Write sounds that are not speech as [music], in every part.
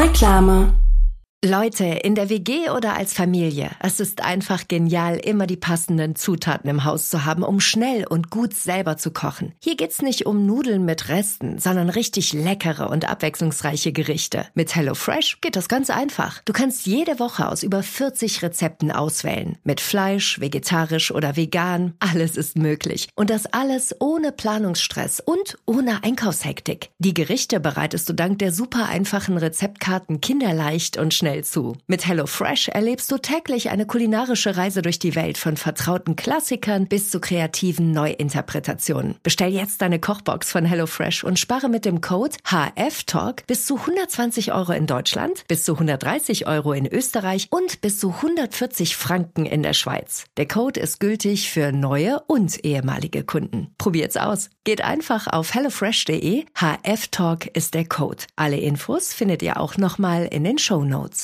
Reklame. Leute, in der WG oder als Familie, es ist einfach genial, immer die passenden Zutaten im Haus zu haben, um schnell und gut selber zu kochen. Hier geht's nicht um Nudeln mit Resten, sondern richtig leckere und abwechslungsreiche Gerichte. Mit HelloFresh geht das ganz einfach. Du kannst jede Woche aus über 40 Rezepten auswählen. Mit Fleisch, vegetarisch oder vegan, alles ist möglich. Und das alles ohne Planungsstress und ohne Einkaufshektik. Die Gerichte bereitest du dank der super einfachen Rezeptkarten kinderleicht und schnell zu. Mit HelloFresh erlebst du täglich eine kulinarische Reise durch die Welt von vertrauten Klassikern bis zu kreativen Neuinterpretationen. Bestell jetzt deine Kochbox von HelloFresh und spare mit dem Code HFTalk bis zu 120 Euro in Deutschland, bis zu 130 Euro in Österreich und bis zu 140 Franken in der Schweiz. Der Code ist gültig für neue und ehemalige Kunden. Probiert's aus. Geht einfach auf hellofresh.de. HFTalk ist der Code. Alle Infos findet ihr auch nochmal in den Show Notes.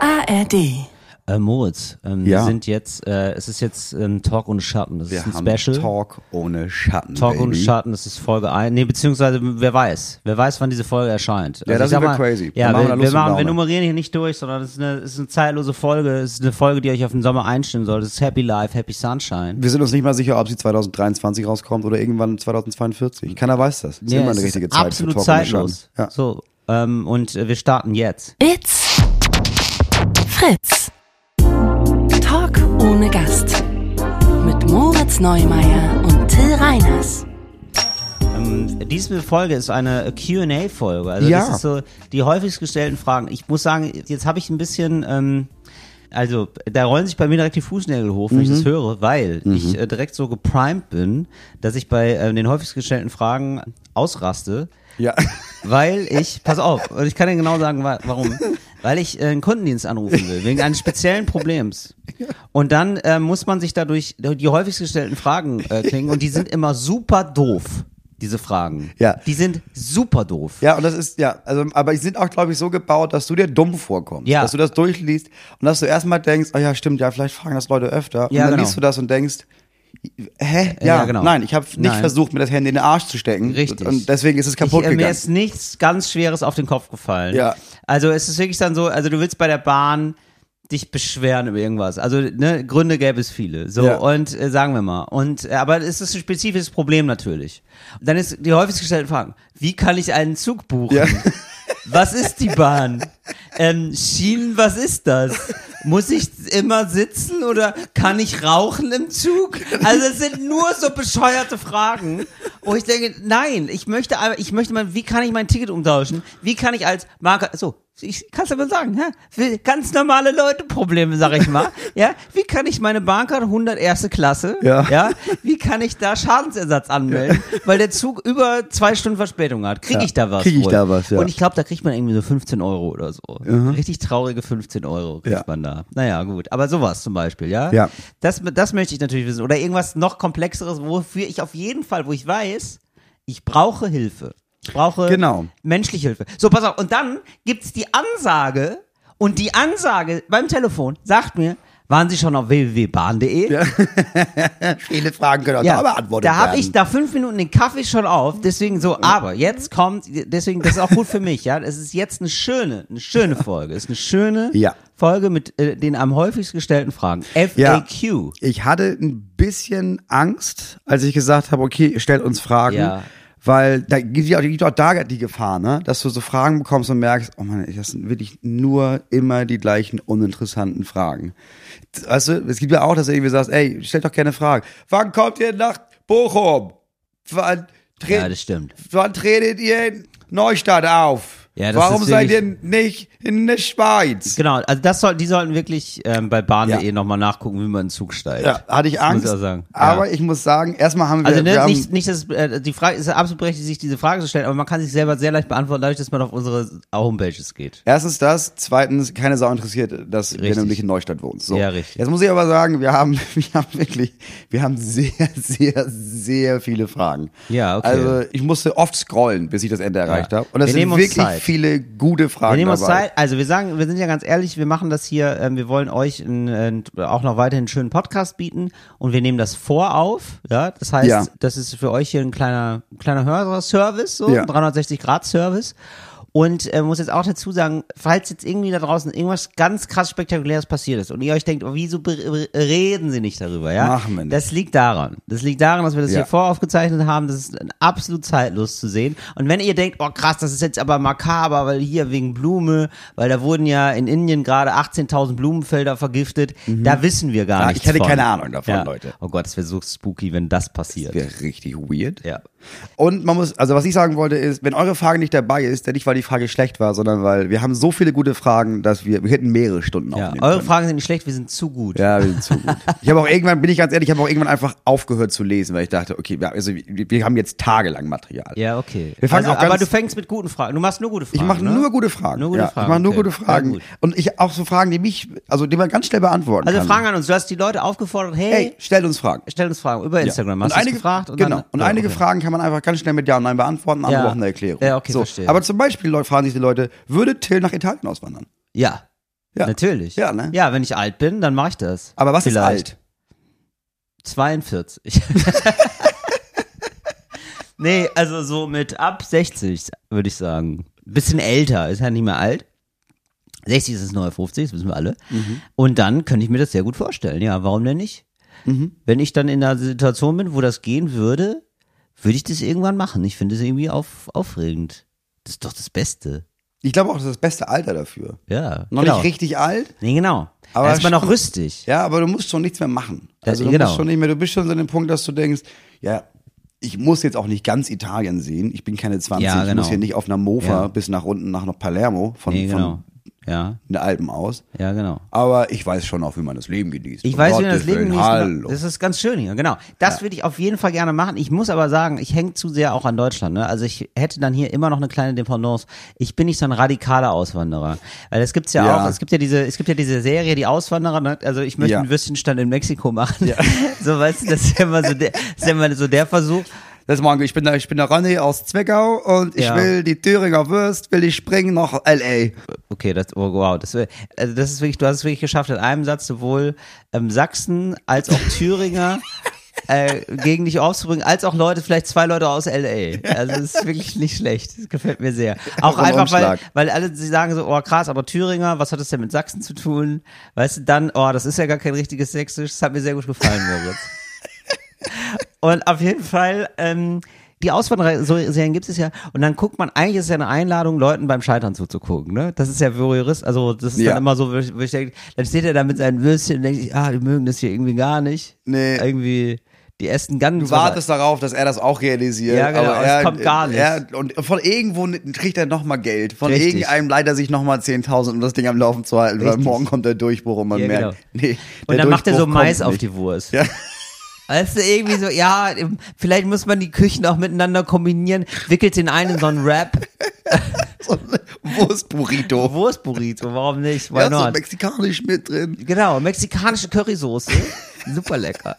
ARD. Äh, Moritz, ähm, Ja. wir sind jetzt, äh, es ist jetzt ein Talk ohne Schatten. Das Wir ist ein haben Special. Talk ohne Schatten. Talk Baby. ohne Schatten, das ist Folge 1. Nee, beziehungsweise, wer weiß. Wer weiß, wann diese Folge erscheint. Also Ja, das wir mal, crazy. Ja, Wir machen wir, wir, machen, wir nummerieren hier nicht durch, sondern es ist eine, es ist eine zeitlose Folge. Es ist eine Folge, die euch auf den Sommer einstimmen soll. Das ist Happy Life, Happy Sunshine. Wir sind uns nicht mal sicher, ob sie 2023 rauskommt oder irgendwann 2042. Keiner weiß das. Das ist Ja, immer eine ist richtige Zeit absolut für Talk ohne zeitlos. Schatten. Ja. So, ähm, und äh, wir starten jetzt. It's Fritz. Ohne Gast. Mit Moritz Neumeier und Till Reiners. Ähm, diese Folge ist eine Q&A-Folge. Also Ja. das ist so die häufigst gestellten Fragen. Ich muss sagen, jetzt habe ich ein bisschen, ähm, also da rollen sich bei mir direkt die Fußnägel hoch, wenn ich Mhm. das höre, weil ich äh, direkt so geprimed bin, dass ich bei äh, den häufigst gestellten Fragen ausraste. Ja. Weil ich, pass auf, und ich kann dir genau sagen, wa warum. [laughs] Weil ich äh, einen Kundendienst anrufen will, wegen eines speziellen Problems. Und dann äh, muss man sich dadurch die häufigst gestellten Fragen äh, klingen und die sind immer super doof, diese Fragen. Ja. Die sind super doof. Ja, und das ist, ja, also, aber die sind auch, glaube ich, so gebaut, dass du dir dumm vorkommst. Ja. Dass du das durchliest und dass du erstmal denkst, ah ja, stimmt, ja, vielleicht fragen das Leute öfter. Und Ja, dann genau. liest du das und denkst, hä? Ja, Ja, genau. nein, ich habe nicht Nein. versucht, mir das Handy in den Arsch zu stecken. Richtig. Und deswegen ist es kaputt ich, äh, Mir gegangen. ist nichts ganz Schweres auf den Kopf gefallen. Ja. Also es ist wirklich dann so, also du willst bei der Bahn dich beschweren über irgendwas. Also ne, Gründe gäbe es viele. So Ja. und äh, sagen wir mal. Und äh, aber es ist ein spezifisches Problem natürlich. Dann ist die häufigst gestellte Frage: Wie kann ich einen Zug buchen? Ja. Was ist die Bahn? Ähm, Schienen, was ist das? Muss ich immer sitzen oder kann ich rauchen im Zug? Also es sind nur so bescheuerte Fragen, wo ich denke, nein, ich möchte, ich möchte mal, wie kann ich mein Ticket umtauschen? Wie kann ich als Marker, so, ich kann es aber sagen, ja, ganz normale Leute Probleme, sag ich mal, [laughs] ja, wie kann ich meine Bahnkarte 100 erste Klasse, Ja. ja, wie kann ich da Schadensersatz anmelden, weil der Zug über zwei Stunden Verspätung hat? Kriege Ja, ich da was? krieg ich wohl? da was, ja. Und ich glaube, da kriegt man irgendwie so 15 Euro oder so. Richtig traurige 15 Euro kriegt Ja. man da. Naja, gut. Aber sowas zum Beispiel, ja? Ja. Das, das möchte ich natürlich wissen. Oder irgendwas noch komplexeres, wofür ich auf jeden Fall, wo ich weiß, ich brauche Hilfe. Ich brauche Genau. menschliche Hilfe. So, pass auf. Und dann gibt's die Ansage und die Ansage beim Telefon sagt mir, waren Sie schon auf www.bahn.de? [laughs] Viele Fragen können auch Ja, da beantwortet da habe werden. ich nach fünf Minuten den Kaffee schon auf, deswegen so, aber jetzt kommt, deswegen, das ist auch gut für mich, ja, es ist jetzt eine schöne, eine schöne Folge, es ist eine schöne [laughs] Ja. Folge mit äh, den am häufigst gestellten Fragen, Ja. FAQ. Ich hatte ein bisschen Angst, als ich gesagt habe, okay, stellt uns Fragen. Ja. Weil da gibt ja gibt auch da die Gefahr, ne? dass du so Fragen bekommst und merkst, oh Mann, das sind wirklich nur immer die gleichen uninteressanten Fragen. Weißt du, es gibt ja auch, dass du irgendwie sagst, ey, stellt doch gerne Fragen. Wann kommt ihr nach Bochum? Wann, Ja, das stimmt. wann tretet ihr in Neustadt auf? Ja, das Warum seid ihr nicht in der Schweiz? Genau, also das soll, die sollten wirklich ähm, bei bahn.de Ja. nochmal nachgucken, wie man in den Zug steigt. Ja, hatte ich Angst. Ich sagen. Aber Ja. ich muss sagen, erstmal haben wir, Also wir ne, haben, nicht, nicht dass, äh, die Frage ist absolut berechtigt, sich diese Frage zu stellen, aber man kann sich selber sehr leicht beantworten, dadurch, dass man auf unsere Homepages geht. Erstens das, zweitens keine Sau interessiert, dass Richtig. wenn du nicht in Neustadt wohnst. So. Ja, richtig. Jetzt muss ich aber sagen, wir haben, [laughs] wir haben wirklich, wir haben sehr, sehr, sehr viele Fragen. Ja, okay. Also ich musste oft scrollen, bis ich das Ende erreicht Ja. habe. Und das Wir sind nehmen uns wirklich Zeit. Viele gute Fragen Wir nehmen uns dabei. Zeit. Also wir sagen, wir sind ja ganz ehrlich, wir machen das hier, ähm, wir wollen euch ein, ein, auch noch weiterhin einen schönen Podcast bieten und wir nehmen das vorauf. Ja, das heißt, Ja. das ist für euch hier ein kleiner, kleiner Hörerservice, so Ja. ein 360 Grad Service. Und äh, muss jetzt auch dazu sagen, falls jetzt irgendwie da draußen irgendwas ganz krass Spektakuläres passiert ist und ihr euch denkt, oh, wieso reden sie nicht darüber, ja? Machen wir nicht. Das liegt daran. Das liegt daran, dass wir das Ja. hier voraufgezeichnet haben. Das ist absolut zeitlos zu sehen. Und wenn ihr denkt, oh krass, das ist jetzt aber makaber, weil hier wegen Blume, weil da wurden ja in Indien gerade 18.000 Blumenfelder vergiftet, da wissen wir gar Ja, nichts ich hatte von. keine Ahnung davon, ja. Leute. Oh Gott, das wäre so spooky, wenn das passiert. Wäre richtig weird. Ja. Und man muss, also was ich sagen wollte ist, wenn eure Frage nicht dabei ist, dann nicht, weil die Frage schlecht war, sondern weil wir haben so viele gute Fragen, dass wir, wir hätten mehrere Stunden ja. aufnehmen Eure können. Fragen sind nicht schlecht, wir sind zu gut. Ja, wir sind zu gut. Ich habe auch irgendwann, bin ich ganz ehrlich, ich habe auch irgendwann einfach aufgehört zu lesen, weil ich dachte, okay, wir, also, wir, haben jetzt tagelang Material. Ja, okay. Wir fangen also, auch aber ganz- du fängst mit guten Fragen. Du machst nur gute Fragen. Ich mache ne? nur gute Fragen. Nur gute ja, Fragen, Ich mache nur okay. gute Fragen. Gut. und ich auch so Fragen, die mich, also die man ganz schnell beantworten Also kann. Fragen an uns. Du hast die Leute aufgefordert, hey, Hey, stellt uns Fragen. stell uns Fragen über Instagram. Ja. Hast und du einige, gefragt? genau. dann- und einige okay. Fragen kann man einfach ganz schnell mit Ja und Nein beantworten, andere Ja. brauchen eine Erklärung. Ja, okay, so. verstehe. Aber zum Beispiel fragen sich die Leute, würde Till nach Italien auswandern? Ja. Ja. Natürlich. Ja, ne? Ja, wenn ich alt bin, dann mache ich das. Aber was Vielleicht. ist alt? 42. [laughs] nee, also so mit ab 60, würde ich sagen. Bisschen älter, ist ja nicht mehr alt. 60 ist das neue 50, das wissen wir alle. Mhm. Und dann könnte ich mir das sehr gut vorstellen. Ja, warum denn nicht? Mhm. Wenn ich dann in einer Situation bin, wo das gehen würde, würde ich das irgendwann machen. Ich finde es irgendwie auf, aufregend. Das ist doch das Beste. Ich glaube auch, das ist das beste Alter dafür. Ja. Noch genau. nicht richtig alt, Nee, genau. Aber Aber erstmal noch rüstig. ja, aber du musst schon nichts mehr machen. Das- Also du genau. musst schon nicht mehr, du bist schon so an dem Punkt, dass du denkst, ja, ich muss jetzt auch nicht ganz Italien sehen. Ich bin keine 20, Ja, ich genau. muss hier nicht auf einer Mofa Ja. bis nach unten nach noch Palermo von, Nee, genau. von Ja, den Alpen aus. ja, genau. Aber ich weiß schon auch, wie man das Leben genießt. Ich Um weiß, wie man Gottes das Leben genießt. Hallo. Das ist ganz schön hier, genau. Das würde ich auf jeden Fall gerne machen. Ich muss aber sagen, ich hänge zu sehr auch an Deutschland. Ne? Also ich hätte dann hier immer noch eine kleine Dependance. Ich bin nicht so ein radikaler Auswanderer. Weil es gibt's ja, Ja. auch, es gibt ja diese, es gibt ja diese Serie, die Auswanderer, ne? also ich möchte Ja. einen Würstchenstand in Mexiko machen. [laughs] so weißt du, das ist ja immer so der, das ist ja immer so der Versuch. Das machen wir. Ich bin der, ich bin der Ronny aus Zwickau und ich Ja. will die Thüringer Wurst, will ich springen nach L.A. Okay, das, oh, wow, das, wär- also das ist wirklich, du hast es wirklich geschafft, in einem Satz sowohl ähm, Sachsen als auch Thüringer [laughs] äh, gegen dich aufzubringen, als auch Leute, vielleicht zwei Leute aus LA. Also das ist wirklich nicht schlecht. Das gefällt mir sehr. [laughs] Auch einfach, weil, weil alle sie sagen so, oh krass, aber Thüringer, was hat das denn mit Sachsen zu tun? Weißt du, dann, oh, das ist ja gar kein richtiges Sächsisch. Das hat mir sehr gut gefallen, Moritz. Und auf jeden Fall, ähm, die Auswanderer-Serien gibt es ja. Und dann guckt man, eigentlich ist es ja eine Einladung, Leuten beim Scheitern zuzugucken. Ne? Das ist ja Voyeurist. Also das ist Ja. dann immer so, wo ich, wo ich denke, dann steht er da mit seinen Würstchen und denkt sich, ah, die mögen das hier irgendwie gar nicht. Nee. Irgendwie, die essen ganz Du wartest darauf, dass er das auch realisiert. Ja, genau, aber es er, kommt gar nicht. Er, und von irgendwo kriegt er nochmal Geld. Von Richtig. irgendeinem leider sich nochmal 10.000, um das Ding am Laufen zu halten, weil Richtig. morgen kommt der Durchbruch und man Ja, merkt, genau. nee, Und dann macht er so Mais auf die Wurst. Ja. Weißt du, irgendwie so, ja, vielleicht muss man die Küchen auch miteinander kombinieren, wickelt den einen in so einen Rap. [laughs] So ein Wurstburrito. Wurstburrito, warum nicht? Why Ja, so not? mexikanisch mit drin. Genau, mexikanische Currysoße. Super lecker.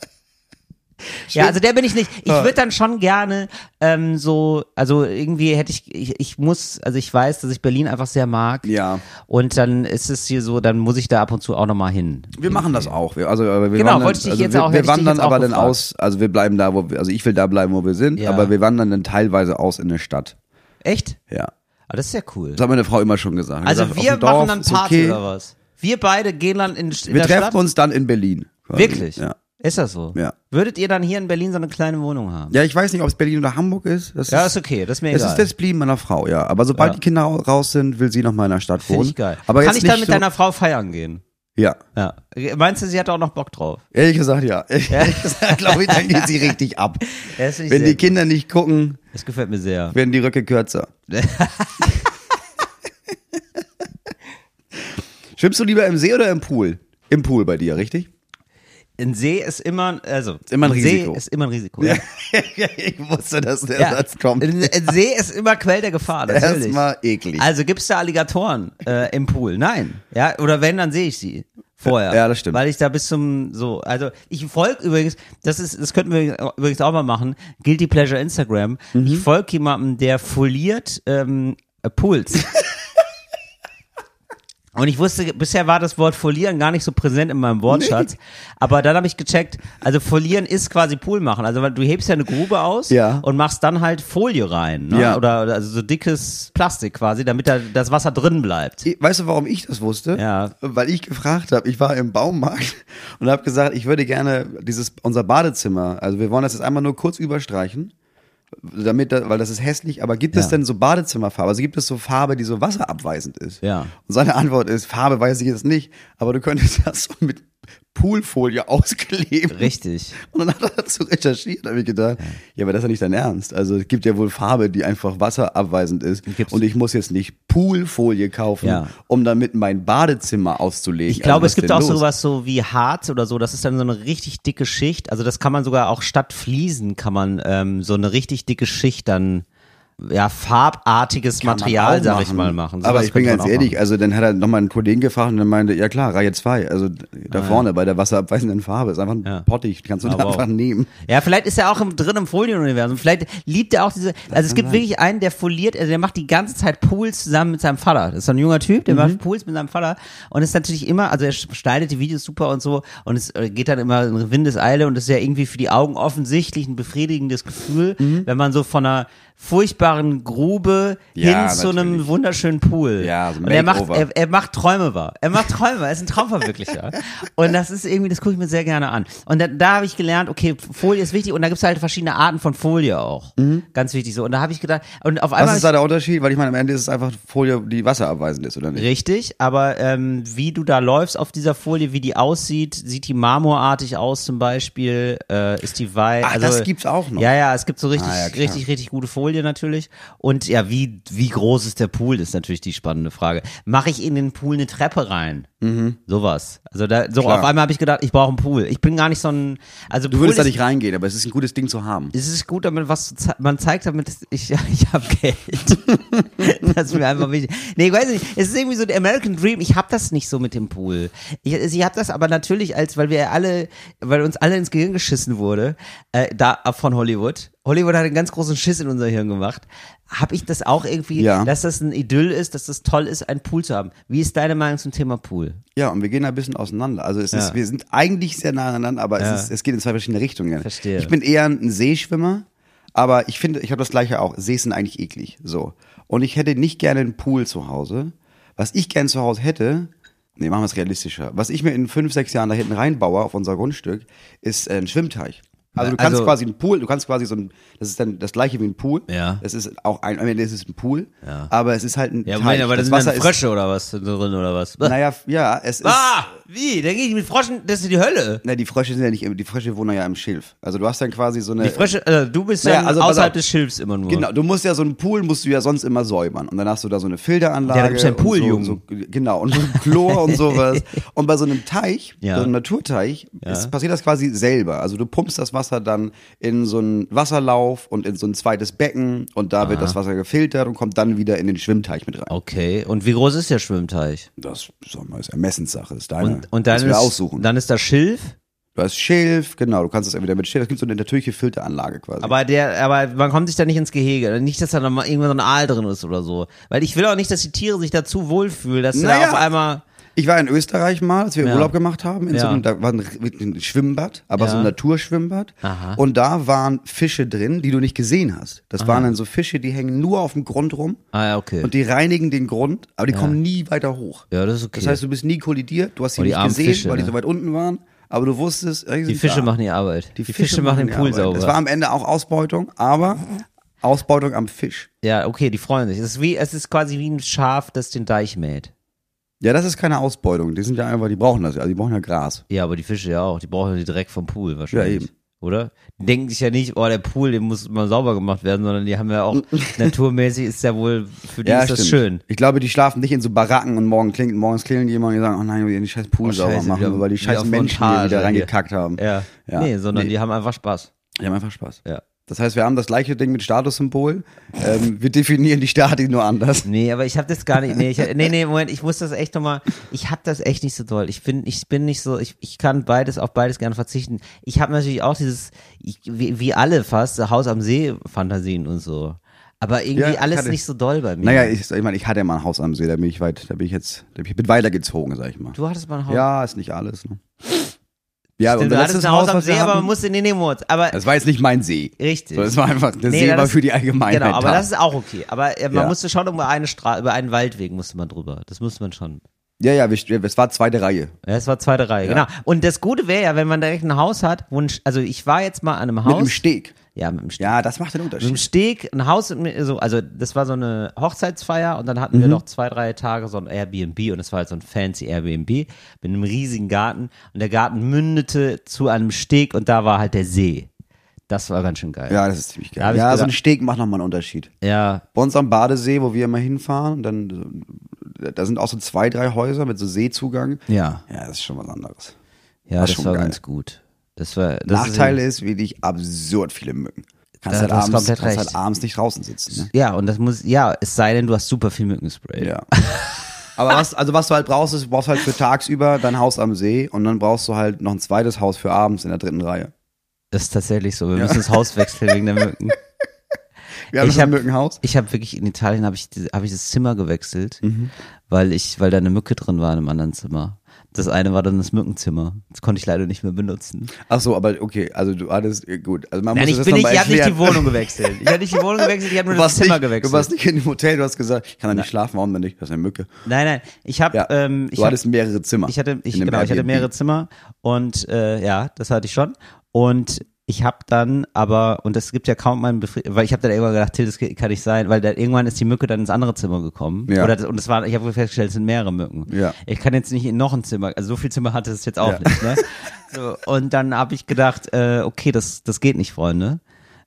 Ja, also der bin ich nicht. Ich würde dann schon gerne ähm, so, also irgendwie hätte ich, ich, ich muss, also ich weiß, dass ich Berlin einfach sehr mag. Ja. Und dann ist es hier so, dann muss ich da ab und zu auch nochmal hin. Wir machen das auch. Wir, also, aber wir Genau, wandern, wollte ich dich also jetzt wir, auch- wir wandern aber dann gefragt. aus, also wir bleiben da, wo wir, also ich will da bleiben, wo wir sind, Ja. aber wir wandern dann teilweise aus in eine Stadt. Echt? Ja. Ah, das ist ja cool. Das hat meine Frau immer schon gesagt. Also gesagt, wir Dorf machen dann Party okay. oder was? Wir beide gehen dann in, in Wir der treffen Stadt? uns dann in Berlin. Wirklich? Ja. Ist das so? Ja. Würdet ihr dann hier in Berlin so eine kleine Wohnung haben? Ja, ich weiß nicht, ob es Berlin oder Hamburg ist. Das Ja, ist, ist okay, das ist mir Das egal. ist das Blieben meiner Frau, ja. Aber sobald Ja. die Kinder raus sind, will sie noch mal in der Stadt Finde wohnen. ich geil. Aber Kann ich dann mit so, deiner Frau feiern gehen? Ja. Ja. Meinst du, sie hat auch noch Bock drauf? Ehrlich gesagt, ja. [laughs] Ehrlich gesagt, glaube ich, dann geht sie richtig ab. Das finde Wenn die Kinder nicht gucken, Das gefällt mir sehr. werden die Röcke kürzer. [laughs] Schwimmst du lieber im See oder im Pool? Im Pool bei dir, richtig? Ein See ist immer, also immer ein See Risiko. ist immer ein Risiko. Ja. [laughs] ich wusste, dass der Ja. Satz kommt. Ein ein See [laughs] ist immer Quell der Gefahr, natürlich. Erstmal eklig. Also gibt's da Alligatoren äh, im Pool? Nein. Ja, oder wenn, dann sehe ich sie vorher. Ja, das stimmt. Weil ich da bis zum so, also ich folge übrigens, das ist, das könnten wir übrigens auch mal machen. Guilty Pleasure Instagram. Mhm. Ich folge jemandem, der foliert ähm, Äh, Puls. [laughs] Und ich wusste, bisher war das Wort folieren gar nicht so präsent in meinem Wortschatz. Aber dann habe ich gecheckt, also folieren ist quasi Pool machen. Also du hebst ja eine Grube aus Ja. und machst dann halt Folie rein. Ne? Ja. Oder also so dickes Plastik quasi, damit da das Wasser drin bleibt. Weißt du, warum ich das wusste? Ja. Weil ich gefragt habe, ich war im Baumarkt und habe gesagt, ich würde gerne dieses unser Badezimmer, also wir wollen das jetzt einmal nur kurz überstreichen, damit, da- weil das ist hässlich, aber gibt es Ja. denn so Badezimmerfarbe? Also gibt es so Farbe, die so wasserabweisend ist? Ja. Und seine Antwort ist, Farbe weiß ich jetzt nicht, aber du könntest [laughs] das so mit Poolfolie [laughs] auskleben. Richtig. Und dann hat er dazu recherchiert, habe ich gedacht, ja. aber das ist ja nicht dein Ernst. Also es gibt ja wohl Farbe, die einfach wasserabweisend ist. Gibt's- Und ich muss jetzt nicht Poolfolie kaufen, Ja. um damit mein Badezimmer auszulegen. Ich glaube, Also, es gibt auch los? sowas so wie Harz oder so. Das ist dann so eine richtig dicke Schicht. Also das kann man sogar auch statt Fliesen kann man ähm, so eine richtig dicke Schicht dann ja farbartiges Kann Material, sag ich mal, machen. Aber Sowas ich bin ganz ehrlich, machen. also dann hat er nochmal einen Kollegen gefragt und dann meinte, ja klar, Reihe 2, also Ah, da vorne bei der wasserabweisenden Farbe, ist einfach ein Ja. Pottich, kannst du Aber da einfach auch- nehmen. Ja, vielleicht ist er auch im, drin im Folienuniversum. Vielleicht liebt er auch diese. Also es gibt wirklich einen, der foliert, also der macht die ganze Zeit Pools zusammen mit seinem Vater. Das ist so ein junger Typ, der Mhm. macht Pools mit seinem Vater. Und ist natürlich immer, also er schneidet die Videos super und so. Und es äh, geht dann immer in Windeseile und das ist ja irgendwie für die Augen offensichtlich ein befriedigendes Gefühl, Mhm. wenn man so von einer furchtbaren Grube Ja, hin zu einem wunderschönen Pool. Ja, so und er macht, er, er macht Träume wahr. Er macht Träume, er ist ein Traumverwirklicher. [laughs] und das ist irgendwie, das gucke ich mir sehr gerne an. Und da, da habe ich gelernt, okay, Folie ist wichtig und da gibt es halt verschiedene Arten von Folie auch. Ganz wichtig so. Und da habe ich gedacht, und auf Was einmal. ist da der Unterschied? Weil ich meine, am Ende ist es einfach Folie, die wasserabweisend ist, oder nicht? Richtig, aber ähm, wie du da läufst auf dieser Folie, wie die aussieht, sieht die marmorartig aus zum Beispiel, äh, ist die weiß. Ach, das gibt's auch noch. Ja, ja, es gibt so richtig, Ah, ja, richtig, richtig gute Folie natürlich. Und ja, wie, wie groß ist der Pool, ist natürlich die spannende Frage. Mache ich in den Pool eine Treppe rein? Sowas. Also da, so Mhm. Klar. auf einmal habe ich gedacht, ich brauche einen Pool. Ich bin gar nicht so ein, also Du Pool würdest da nicht reingehen, aber es ist ein gutes Ding zu haben. es ist gut, damit was zu ze- man zeigt damit, ich, [laughs] ich habe Geld. [laughs] das ist mir einfach wichtig. Nee, ich weiß nicht, es ist irgendwie so der American Dream, ich habe das nicht so mit dem Pool. Ich, also ich habe das aber natürlich als, weil wir alle, weil uns alle ins Gehirn geschissen wurde, äh, da von Hollywood. Hollywood hat einen ganz großen Schiss in unser Hirn gemacht. Habe ich das auch irgendwie, Ja. dass das ein Idyll ist, dass das toll ist, einen Pool zu haben. Wie ist deine Meinung zum Thema Pool? Ja, und wir gehen da ein bisschen auseinander. Also es Ja. ist, wir sind eigentlich sehr nah aneinander, aber Ja. es, ist, es geht in zwei verschiedene Richtungen. Verstehe. Ich bin eher ein Seeschwimmer, aber ich finde, ich habe das gleiche auch. Sees sind eigentlich eklig. So. Und ich hätte nicht gerne einen Pool zu Hause. Was ich gerne zu Hause hätte, nee, machen wir es realistischer. Was ich mir in fünf, sechs Jahren da hinten reinbaue auf unser Grundstück, ist ein Schwimmteich. Also du kannst Also- quasi einen Pool, du kannst quasi so ein, das ist dann das gleiche wie ein Pool. Ja. Es ist auch ein, am Ende ist es ein Pool, Ja. aber es ist halt ein Ja, Teich. Moment, aber das, das sind dann Wasser ist, Frösche oder was drin oder was? naja, ja, es ist, Ah, wie? Da gehe ich mit Froschen, das ist die Hölle. Na, die Frösche sind ja nicht, die Frösche wohnen ja im Schilf. Also du hast dann quasi so eine. Die Frösche, äh, du bist Naja, ja also außerhalb des Schilfs immer nur. Genau, du musst ja so einen Pool musst du ja sonst immer säubern und dann hast du da so eine Filteranlage. Ja, da gibt's ja einen Pooljungen. So, so, genau und so ein Chlor und sowas. [laughs] Und bei so einem Teich, Ja. so einem Naturteich, ist, passiert das quasi selber. Also du pumpst das Wasser dann in so einen Wasserlauf und in so ein zweites Becken und da wird das Wasser gefiltert und kommt dann wieder in den Schwimmteich mit rein. Okay, und wie groß ist der Schwimmteich? Das sagen wir, ist Ermessenssache, ist deine. Und, und dann, Müssen wir ist, aussuchen. dann ist da Schilf, du hast Schilf, genau, du kannst es entweder mit Schilf, es gibt so eine natürliche Filteranlage quasi. aber der, aber man kommt sich da nicht ins Gehege. Nicht, dass da noch mal irgendwann so ein Aal drin ist oder so. Weil ich will auch nicht, dass die Tiere sich dazu wohlfühlen, dass sie da Naja. auf einmal. Ich war in Österreich mal, als wir Ja. Urlaub gemacht haben, in so Ja. einem, da war ein, ein Schwimmbad, aber Ja. so ein Naturschwimmbad. Aha. Und da waren Fische drin, die du nicht gesehen hast. Das waren dann so Fische, die hängen nur auf dem Grund rum Ah, ja, okay. und die reinigen den Grund, aber die kommen nie weiter hoch. ja, das ist okay. Das heißt, du bist nie kollidiert, du hast sie Oh, die nicht gesehen, Fische, weil die so weit unten waren, aber du wusstest, die Fische machen die Arbeit. Die, Fische, machen den Pool sauber. Es war am Ende auch Ausbeutung, aber Ausbeutung am Fisch. ja, okay, die freuen sich. Es ist wie, es ist quasi wie ein Schaf, das den Deich mäht. Ja, das ist keine Ausbeutung. Die sind ja einfach, die brauchen das ja, also die brauchen ja Gras. Ja, aber die Fische ja auch. Die brauchen die direkt vom Pool wahrscheinlich. Ja, eben. Oder? Die denken sich ja nicht, oh, der Pool, der muss mal sauber gemacht werden, sondern die haben ja auch, [laughs] naturmäßig ist ja wohl, für die ist das schön. Ich glaube, die schlafen nicht in so Baracken und morgen klingt, morgens klingeln jemand und die sagen, oh nein, wir den scheiß Pool Oh, sauber scheiße, machen, wieder- weil die scheiß Menschen hier Montage wieder reingekackt haben. Ja. Ja. Nee, sondern Nee. die haben einfach Spaß. Die haben einfach Spaß. Ja. Das heißt, wir haben das gleiche Ding mit Statussymbol. Ähm, wir definieren die Statik nur anders. Nee, aber ich habe das gar nicht. Nee, ich, nee, nee, Moment, ich muss das echt nochmal. Ich habe das echt nicht so toll. Ich bin, ich bin nicht so. Ich, ich kann beides auf beides gerne verzichten. Ich habe natürlich auch dieses, ich, wie, wie alle fast, Haus am See Fantasien und so. Aber irgendwie Ja, alles hatte- nicht so doll bei mir. Naja, ich, ich meine, ich hatte ja mal ein Haus am See, da bin ich weit, da bin ich jetzt, da bin ich bin weitergezogen, sag ich mal. du hattest mal ein Haus. Ja, ist nicht alles. Ne? Ja, Stimmt, unser du hattest letztes ein Haus am See, aber man musste, nee, nee, Moritz, aber das war jetzt nicht mein See. richtig. So, das war einfach, der Nee, See war für die Allgemeinheit Genau, aber da. das ist auch okay. Aber äh, man Ja. musste schon über eine Stra über einen Waldweg musste man drüber. Das musste man schon. ja, ja, es war zweite Reihe. Ja, es war zweite Reihe, Ja. genau. Und das Gute wäre ja, wenn man direkt ein Haus hat, wo ein, also ich war jetzt mal an einem Mit Haus. einem Steg. Ja, mit dem Steg. Ja, das macht den Mit dem Unterschied. Steg, ein Haus, so, also das war so eine Hochzeitsfeier und dann hatten wir Mhm. noch zwei, drei Tage so ein Airbnb und es war halt so ein fancy Airbnb mit einem riesigen Garten und der Garten mündete zu einem Steg und da war halt der See. Das war ganz schön geil. Ja, das ist ziemlich geil. Ja, so ein Steg macht nochmal einen Unterschied. Ja, Bei uns am Badesee, wo wir immer hinfahren, dann, da sind auch so zwei, drei Häuser mit so Seezugang. ja, Ja, das ist schon was anderes. ja, Das das schon war geil. ganz gut. Das war, das Nachteil ist, wirklich absurd viele Mücken. Kannst, halt, abends, kannst halt abends nicht draußen sitzen. Ne? ja, und das muss, ja, es sei denn, du hast super viel Mückenspray. Ja. [laughs] Aber was, also was du halt brauchst, ist, du brauchst halt für tagsüber dein Haus am See und dann brauchst du halt noch ein zweites Haus für abends in der dritten Reihe. Das ist tatsächlich so. Wir müssen das Haus wechseln wegen der Mücken. [laughs] Wir haben Ich hab- ein Mückenhaus. Ich habe wirklich in Italien habe ich habe ich das Zimmer gewechselt, Mhm. weil ich weil da eine Mücke drin war in einem anderen Zimmer. Das eine war dann das Mückenzimmer. Das konnte ich leider nicht mehr benutzen. Ach so, aber okay, also du hattest, äh, gut, also man Nein, muss ich das bin nicht, ich habe nicht die. Wohnung gewechselt. Ich habe nicht die Wohnung [laughs] gewechselt, ich habe nur das Zimmer nicht, gewechselt. du warst nicht in dem Hotel, du hast gesagt, ich kann da nicht schlafen, warum denn nicht? Das ist eine Mücke. nein, nein, ich habe Ja, ähm, ich du hab, hattest mehrere Zimmer. ich hatte ich genau, ich hatte mehrere Zimmer und äh, ja, das hatte ich schon und ich habe dann aber und es gibt ja kaum meinen Befried weil ich habe dann irgendwann gedacht, Till, das kann nicht sein, weil da, irgendwann ist die Mücke dann ins andere Zimmer gekommen Ja. oder das, und es war ich habe festgestellt, es sind mehrere Mücken. Ja. Ich kann jetzt nicht in noch ein Zimmer, also so viel Zimmer hatte es jetzt auch Ja. nicht, ne? So, und dann habe ich gedacht, äh, okay, das das geht nicht, Freunde.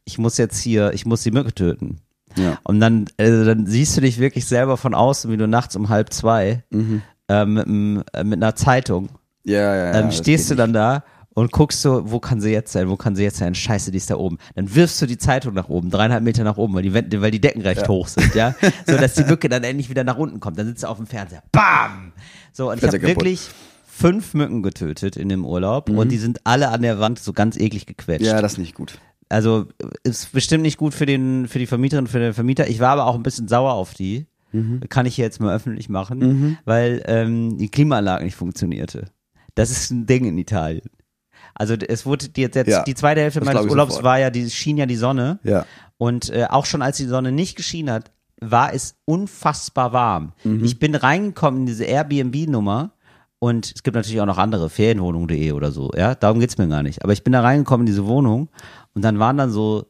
Ich muss jetzt hier, ich muss die Mücke töten. Ja. Und dann, äh, dann siehst du dich wirklich selber von außen, wie du nachts um halb zwei Mhm. äh, mit, äh, mit einer Zeitung Ja, ja, ja. ähm, das stehst du dann da und guckst so, wo kann sie jetzt sein, wo kann sie jetzt sein? Scheiße, die ist da oben. Dann wirfst du die Zeitung nach oben, dreieinhalb Meter nach oben, weil die, Wände, weil die Decken recht hoch sind, ja, [laughs] so dass die Mücke dann endlich wieder nach unten kommt. Dann sitzt du auf dem Fernseher, bam. So und ich habe wirklich fünf Mücken getötet in dem Urlaub und die sind alle an der Wand so ganz eklig gequetscht. Mhm. Ja, das ist nicht gut. Also ist bestimmt nicht gut für den für die Vermieterin, für den Vermieter. Ich war aber auch ein bisschen sauer auf die. Mhm. Kann ich hier jetzt mal öffentlich machen, weil ähm, die Klimaanlage nicht funktionierte. Das ist ein Ding in Italien. Also es wurde die, jetzt, Ja, die zweite Hälfte meines Urlaubs sofort. war ja, die schien ja die Sonne. Ja. Und äh, auch schon als die Sonne nicht geschienen hat, war es unfassbar warm. Mhm. Ich bin reingekommen in diese Airbnb-Nummer und es gibt natürlich auch noch andere, Ferienwohnung.de oder so, ja, darum geht's mir gar nicht. Aber ich bin da reingekommen in diese Wohnung und dann waren dann so,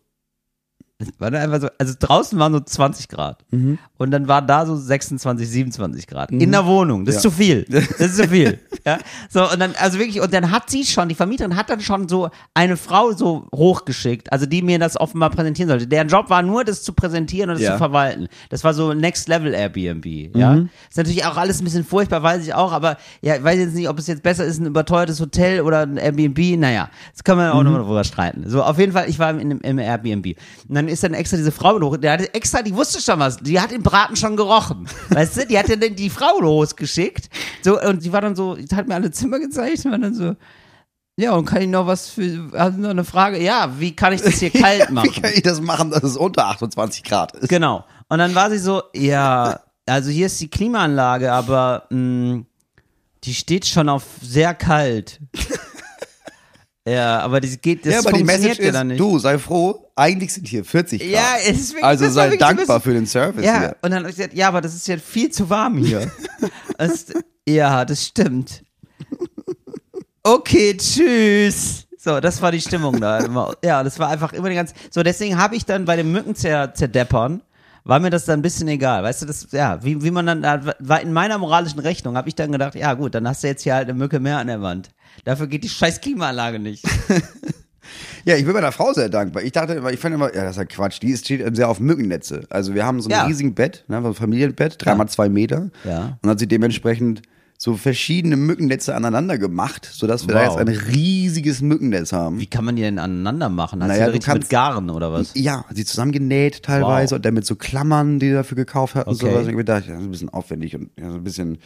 waren dann einfach so, also draußen waren so 20 Grad Mhm. und dann war da so 26, 27 Grad in der Wohnung. Das ist Ja. zu viel. Das ist zu viel. [laughs] ja. So, und dann, also wirklich, und dann hat sie schon, die Vermieterin hat dann schon so eine Frau so hochgeschickt, also die mir das offenbar präsentieren sollte. Deren Job war nur, das zu präsentieren und das Ja. zu verwalten. Das war so Next Level Airbnb, ja. Ist natürlich auch alles ein bisschen furchtbar, weiß ich auch, aber ja, ich weiß jetzt nicht, ob es jetzt besser ist, ein überteuertes Hotel oder ein Airbnb, naja, das kann man auch noch drüber streiten. So, auf jeden Fall, ich war im, im Airbnb. Und dann ist dann extra diese Frau hoch, der hatte extra, die wusste schon was, die hat den Braten schon gerochen. Weißt du, die hat dann die Frau losgeschickt. So, und die war dann so, die hat mir alle Zimmer gezeigt und war dann so, ja, und kann ich noch was für, hast du noch eine Frage? Ja, wie kann ich das hier [laughs] kalt machen? Wie kann ich das machen, dass es unter 28 Grad ist? Genau. Und dann war sie so, ja, also hier ist die Klimaanlage, aber mh, die steht schon auf sehr kalt. Ja, aber das geht, das ja, aber die funktioniert Message ja ist, dann nicht. du, sei froh, eigentlich sind hier 40 Grad. ja, es ist wirklich, also sei dankbar für den Service Ja, hier. und dann habe ich gesagt, ja, aber das ist ja viel zu warm hier. [laughs] das, ja, das stimmt. Okay, tschüss. So, das war die Stimmung da. immer. [laughs] Ja, das war einfach immer die ganze. So, deswegen habe ich dann bei den Mücken zer, zerdeppern, war mir das dann ein bisschen egal. Weißt du, das, ja, wie, wie man dann, da war in meiner moralischen Rechnung, habe ich dann gedacht, ja gut, dann hast du jetzt hier halt eine Mücke mehr an der Wand. Dafür geht die scheiß Klimaanlage nicht. [laughs] Ja, ich bin meiner Frau sehr dankbar. Ich dachte immer, ich fand immer, ja, das ist ja Quatsch. Die ist- steht sehr auf Mückennetze. Also wir haben so ein Ja. riesigen Bett, ne, so ein Familienbett, dreimal zwei Meter. Ja. Und hat sie dementsprechend so verschiedene Mückennetze aneinander gemacht, sodass wir da Wow. jetzt ein riesiges Mückennetz haben. Wie kann man die denn aneinander machen? Hast Naja, du richtig mit kannst- Garen oder was? Ja, sie zusammengenäht teilweise Wow. und dann mit so Klammern, die dafür gekauft hat und Okay. so. Also ich hab gedacht, ja, das ist ein bisschen aufwendig und ja, so ein bisschen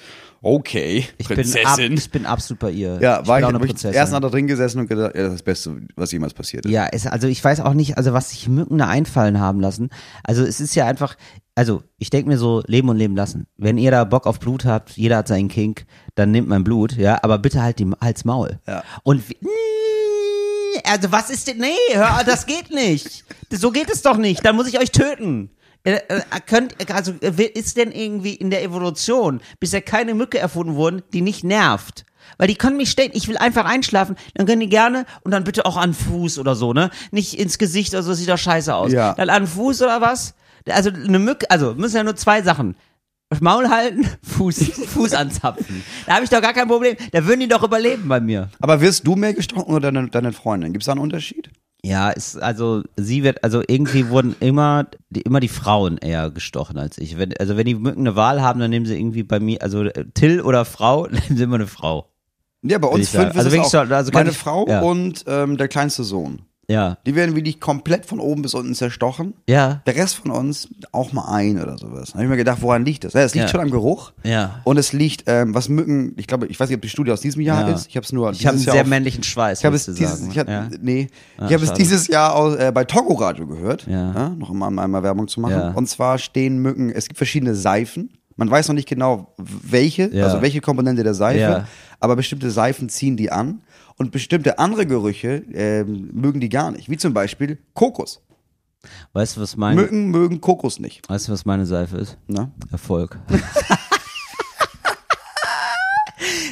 okay, Ich bin, ab, ich bin absolut bei ihr. ja, war bin ich, auch eine ich Prinzessin. erst da drin gesessen und gedacht, ja, das ist das Beste, was jemals passiert ist. Ja, es, also ich weiß auch nicht, also was sich Mücken da einfallen haben lassen. Also es ist ja einfach, also ich denke mir so, leben und leben lassen. Wenn ihr da Bock auf Blut habt, jeder hat seinen Kink, dann nehmt mein Blut, ja, aber bitte halt die Hals Maul. Ja. Und also was ist denn, nee, hör, das geht nicht. So geht es doch nicht, dann muss ich euch töten. Äh, äh, Könnt, also ist denn irgendwie in der Evolution bisher keine Mücke erfunden worden, die nicht nervt? Weil die können mich stellen, ich will einfach einschlafen, dann können die gerne und dann bitte auch an Fuß oder so, ne? Nicht ins Gesicht, also sieht doch scheiße aus. Ja. Dann an Fuß oder was? Also eine Mücke, also müssen ja nur zwei Sachen. Maul halten, [laughs] Fuß, Fuß anzapfen. Da habe ich doch gar kein Problem. Da würden die doch überleben bei mir. Aber wirst du mehr gestochen oder deine, deine Freundin? Gibt es da einen Unterschied? Ja, ist, also sie wird, also irgendwie wurden immer, die, immer die Frauen eher gestochen als ich. Wenn, also wenn die Mücken eine Wahl haben, dann nehmen sie irgendwie bei mir, also Till oder Frau, [laughs] nehmen sie immer eine Frau. Ja, bei uns fünf Also ist wirklich es auch so- also meine ich- Frau ja. und ähm, der kleinste Sohn. Ja. Die werden wirklich komplett von oben bis unten zerstochen. Ja. Der Rest von uns auch mal ein oder sowas. Da habe ich mir gedacht, woran liegt das? Ja, es liegt Ja. schon am Geruch. Ja. Und es liegt, ähm, was Mücken, ich glaube, ich weiß nicht, ob die Studie aus diesem Jahr Ja. ist. Ich habe es nur Ich habe einen Jahr sehr auf- männlichen Schweiß. Ich habe es dieses, sagen, ich hab, ja. nee, Ah, ich habe es dieses Jahr aus, äh, bei Togo Radio gehört, Ja. ja. noch mal einmal Werbung zu machen. Ja. Und zwar stehen Mücken, es gibt verschiedene Seifen. Man weiß noch nicht genau, welche, also welche Komponente der Seife, Ja. aber bestimmte Seifen ziehen die an und bestimmte andere Gerüche ähm, mögen die gar nicht, wie zum Beispiel Kokos. Weißt du, was meine, Mücken mögen Kokos nicht. weißt du, was meine Seife ist? Ne? Erfolg. [laughs]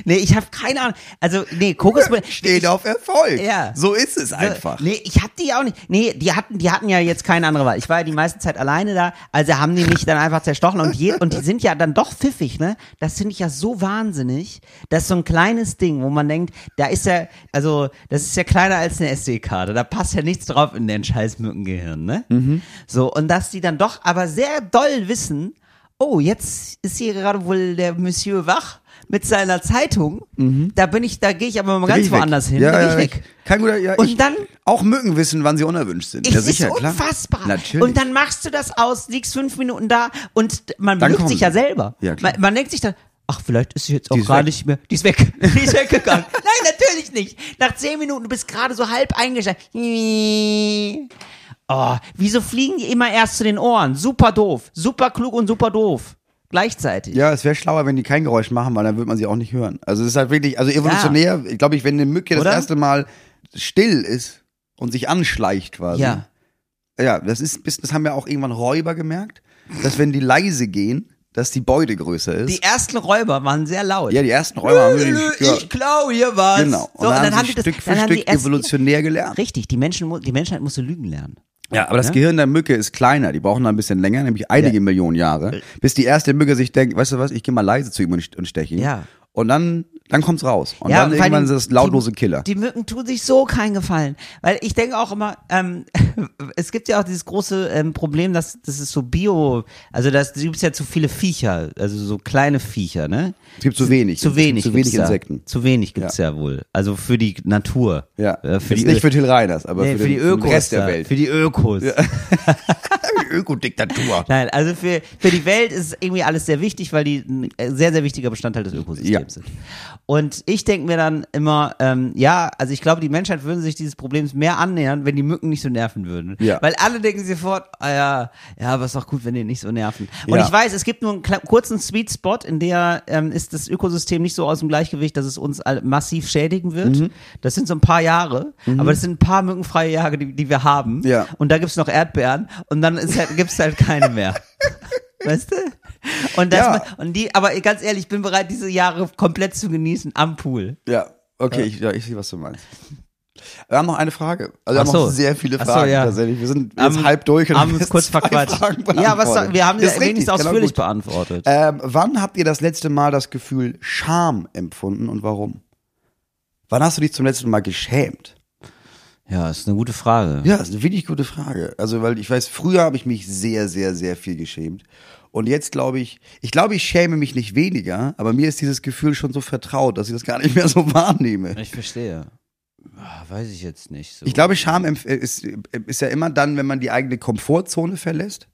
nee, ich habe keine Ahnung. Also, nee, Kokos. Steht auf Erfolg. Ja. So ist es einfach. Nee, ich hab die auch nicht. Nee, die hatten, die hatten ja jetzt keine andere Wahl. Ich war ja die meiste Zeit alleine da, also haben die mich dann einfach zerstochen und, je, und die sind ja dann doch pfiffig, ne? Das finde ich ja so wahnsinnig. Das ist so ein kleines Ding, wo man denkt, da ist ja, also, das ist ja kleiner als eine SD-Karte. Da passt ja nichts drauf in den scheiß Mückengehirn, ne? So, und dass die dann doch aber sehr doll wissen, oh, jetzt ist hier gerade wohl der Monsieur wach mit seiner Zeitung. Da bin ich, da gehe ich aber mal Da ganz ich woanders hin. Ja, da ja, ich weg. ich- Kein guter, ja, Und ich, dann- Auch Mücken wissen, wann sie unerwünscht sind. Es ja, ist sicher, klar. unfassbar. Natürlich. Und dann machst du das aus, liegst fünf Minuten da und man belügt sich ja selber. Ja, klar. man, man denkt sich dann, ach, vielleicht ist sie jetzt auch ist gerade weg. nicht mehr. Die ist weg. [laughs] Die ist weggegangen. [laughs] Nein, natürlich nicht. Nach zehn Minuten, du bist gerade so halb eingeschlafen. Oh, wieso fliegen die immer erst zu den Ohren? Super doof. Super klug und super doof. Gleichzeitig. Ja, es wäre schlauer, wenn die kein Geräusch machen, weil dann würde man sie auch nicht hören. Also es ist halt wirklich, also evolutionär, glaube ich, wenn eine Mücke Oder? das erste Mal still ist und sich anschleicht quasi. Ja. Ja, das ist, das haben ja auch irgendwann Räuber gemerkt, dass wenn die leise gehen, dass die Beute größer ist. Die ersten Räuber waren sehr laut. ja, die ersten Räuber haben wirklich, ja, ich klau hier was. genau. Und So, dann, haben sie das- Stück für dann die Stück evolutionär gelernt. Richtig, die Menschen, die Menschheit musste lügen lernen. Ja, aber das Ja? Gehirn der Mücke ist kleiner. Die brauchen da ein bisschen länger, nämlich einige Ja. Millionen Jahre, bis die erste Mücke sich denkt, weißt du was, ich gehe mal leise zu ihm und und steche ihn. Ja. Und dann, dann kommt's raus. Und Ja, dann irgendwann allem ist das lautlose die, Killer. Die Mücken tun sich so keinen Gefallen. Weil ich denke auch immer, ähm, [laughs] es gibt ja auch dieses große ähm, Problem, dass das ist so Bio, also das gibt ja zu viele Viecher, also so kleine Viecher, ne? Es gibt zu wenig. Zu wenig. Zu wenig da. Insekten. Zu wenig gibt's ja. wohl. Also für die Natur. Ja. Äh, für Jetzt die nicht für Till Reiners, aber nee, für, für, den, die Ökos. für den Rest der. Welt. Für die Ökos. [laughs] die Ökodiktatur. Nein, also für, für die Welt ist irgendwie alles sehr wichtig, weil die ein äh, sehr, sehr wichtiger Bestandteil des Ökosystems Ja. sind. Und ich denke mir dann immer, ähm, ja, also ich glaube, die Menschheit würde sich dieses Problems mehr annähern, wenn die Mücken nicht so nerven würden. Ja. Weil alle denken sofort, ah ja, ja, aber ist doch gut, wenn die nicht so nerven. Und Ja. ich weiß, es gibt nur einen kurzen Sweet Spot, in der ähm, ist das Ökosystem nicht so aus dem Gleichgewicht, dass es uns massiv schädigen wird. Mhm. Das sind so ein paar Jahre, aber das sind ein paar mückenfreie Jahre, die, die wir haben. Ja. Und da gibt's noch Erdbeeren und dann ist halt, gibt's halt keine mehr. [laughs] Weißt du? [laughs] Und das, Ja. und die, aber ganz ehrlich, ich bin bereit, diese Jahre komplett zu genießen am Pool. Ja, okay, Ich, ja, ich sehe, was du meinst. Wir haben noch eine Frage. Also wir Ach haben so. noch sehr viele Ach so, Fragen ja. tatsächlich. Wir sind jetzt Haben- halb durch und haben kurz verquatscht. Fragen Ja, was, wir haben Das ist wenigstens richtig, genau ausführlich beantwortet. Ähm, wann habt ihr das letzte Mal das Gefühl Scham empfunden und warum? Wann hast du dich zum letzten Mal geschämt? Ja, ist eine gute Frage. Ja, ist eine wirklich gute Frage. Also, weil ich weiß, früher habe ich mich sehr, sehr, sehr viel geschämt. Und jetzt glaube ich, ich glaube, ich schäme mich nicht weniger, aber mir ist dieses Gefühl schon so vertraut, dass ich das gar nicht mehr so [laughs] wahrnehme. Ich verstehe. Ah, weiß ich jetzt nicht so. Ich glaube, Scham empf- ist, ist ja immer dann, wenn man die eigene Komfortzone verlässt.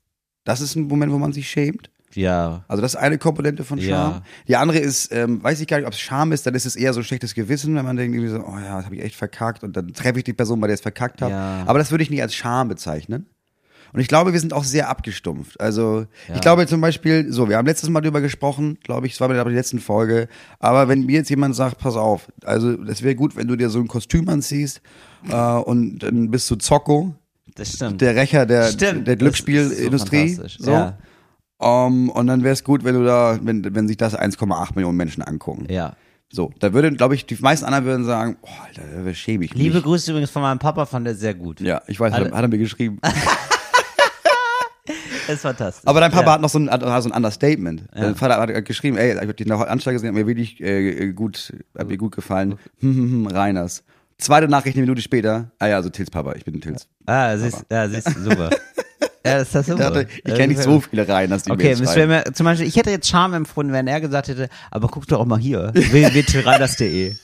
Das ist ein Moment, wo man sich schämt. Ja. Also das ist eine Komponente von Scham. Ja. Die andere ist, ähm, weiß ich gar nicht, ob es Scham ist, dann ist es eher so ein schlechtes Gewissen, wenn man denkt irgendwie so, oh ja, das habe ich echt verkackt und dann treffe ich die Person, bei der ich es verkackt habe. Ja. Aber das würde ich nicht als Scham bezeichnen. Und ich glaube, wir sind auch sehr abgestumpft. Also Ja. ich glaube zum Beispiel, so, wir haben letztes Mal drüber gesprochen, glaube ich, es war bei der letzten Folge. Aber wenn mir jetzt jemand sagt, pass auf, also es wäre gut, wenn du dir so ein Kostüm anziehst äh, und dann bist du Zocco, Das stimmt. der Rächer der, Stimmt. der Das Glücksspielindustrie. so. So. Ja. Um, und dann wäre es gut, wenn du da, wenn, wenn sich das 1,8 Millionen Menschen angucken. ja. So, da würden, glaube ich, die meisten anderen würden sagen, oh, Alter, da schäme ich mich. Liebe Grüße übrigens von meinem Papa, fand er sehr gut. Ja, ich weiß, er- hat er mir geschrieben. [laughs] Ist fantastisch. Aber dein Papa ja. hat noch so ein, hat so ein Understatement. Dein Vater hat geschrieben, ey, ich hab die Anzeige gesehen, hat mir wirklich äh, gut, hat mir gut gefallen. Hm, hm, hm, Reiners. Zweite Nachricht eine Minute später. Ah ja, also Tils Papa, ich bin Tils. Ah, siehst, ja, siehst du, super. [laughs] ja, das ist das Ich, super. dachte, ich kenne nicht so viele Reiners, die mir Okay, das wäre mir, zum Beispiel, ich hätte jetzt Charme empfunden, wenn er gesagt hätte, aber guck doch auch mal hier, [laughs] www.tyranners.de.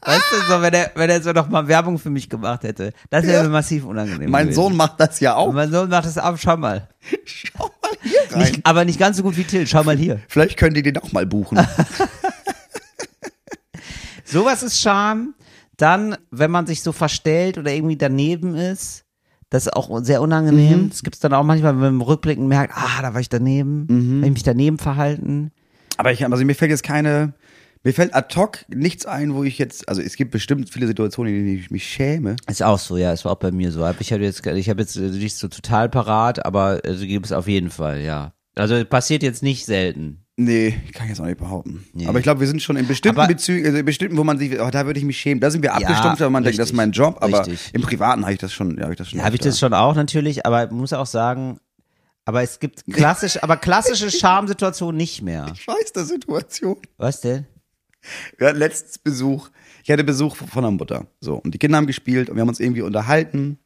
Weißt du, so, wenn er, wenn er so noch mal Werbung für mich gemacht hätte, das wäre mir massiv unangenehm. Mein gewesen. Sohn macht das ja auch. Und mein Sohn macht das ab, schau mal. Schau mal hier rein. Nicht, aber nicht ganz so gut wie Till, schau mal hier. Vielleicht könnt ihr den auch mal buchen. [laughs] Sowas ist Charme. Dann, wenn man sich so verstellt oder irgendwie daneben ist, das ist auch sehr unangenehm. Mhm. Das gibt's dann auch manchmal, wenn man im Rückblicken merkt, ah, da war ich daneben, Mhm. hab ich mich daneben verhalten. Aber ich, also mir fällt jetzt keine, mir fällt ad hoc nichts ein, wo ich jetzt, also es gibt bestimmt viele Situationen, in denen ich mich schäme. Ist auch so, ja, ist auch bei mir so. Ich habe jetzt, ich habe jetzt äh, nicht so total parat, aber also gibt es auf jeden Fall, ja. Also passiert jetzt nicht selten. Nee, kann ich jetzt auch nicht behaupten. Nee. Aber ich glaube, wir sind schon in bestimmten Bezügen, also in bestimmten, wo man sich, oh, da würde ich mich schämen. Da sind wir abgestumpft, wenn man denkt, das ist richtig, mein Job. Aber richtig. im Privaten habe ich das schon, ja, habe ich das schon. Ja, habe ich das schon auch natürlich, aber ich muss auch sagen, aber es gibt klassisch, aber klassische [laughs] Charmsituationen nicht mehr. Ich weiß der Situation. Was denn? Wir hatten letztens Besuch. Ich hatte Besuch von der Mutter. So. Und die Kinder haben gespielt und wir haben uns irgendwie unterhalten.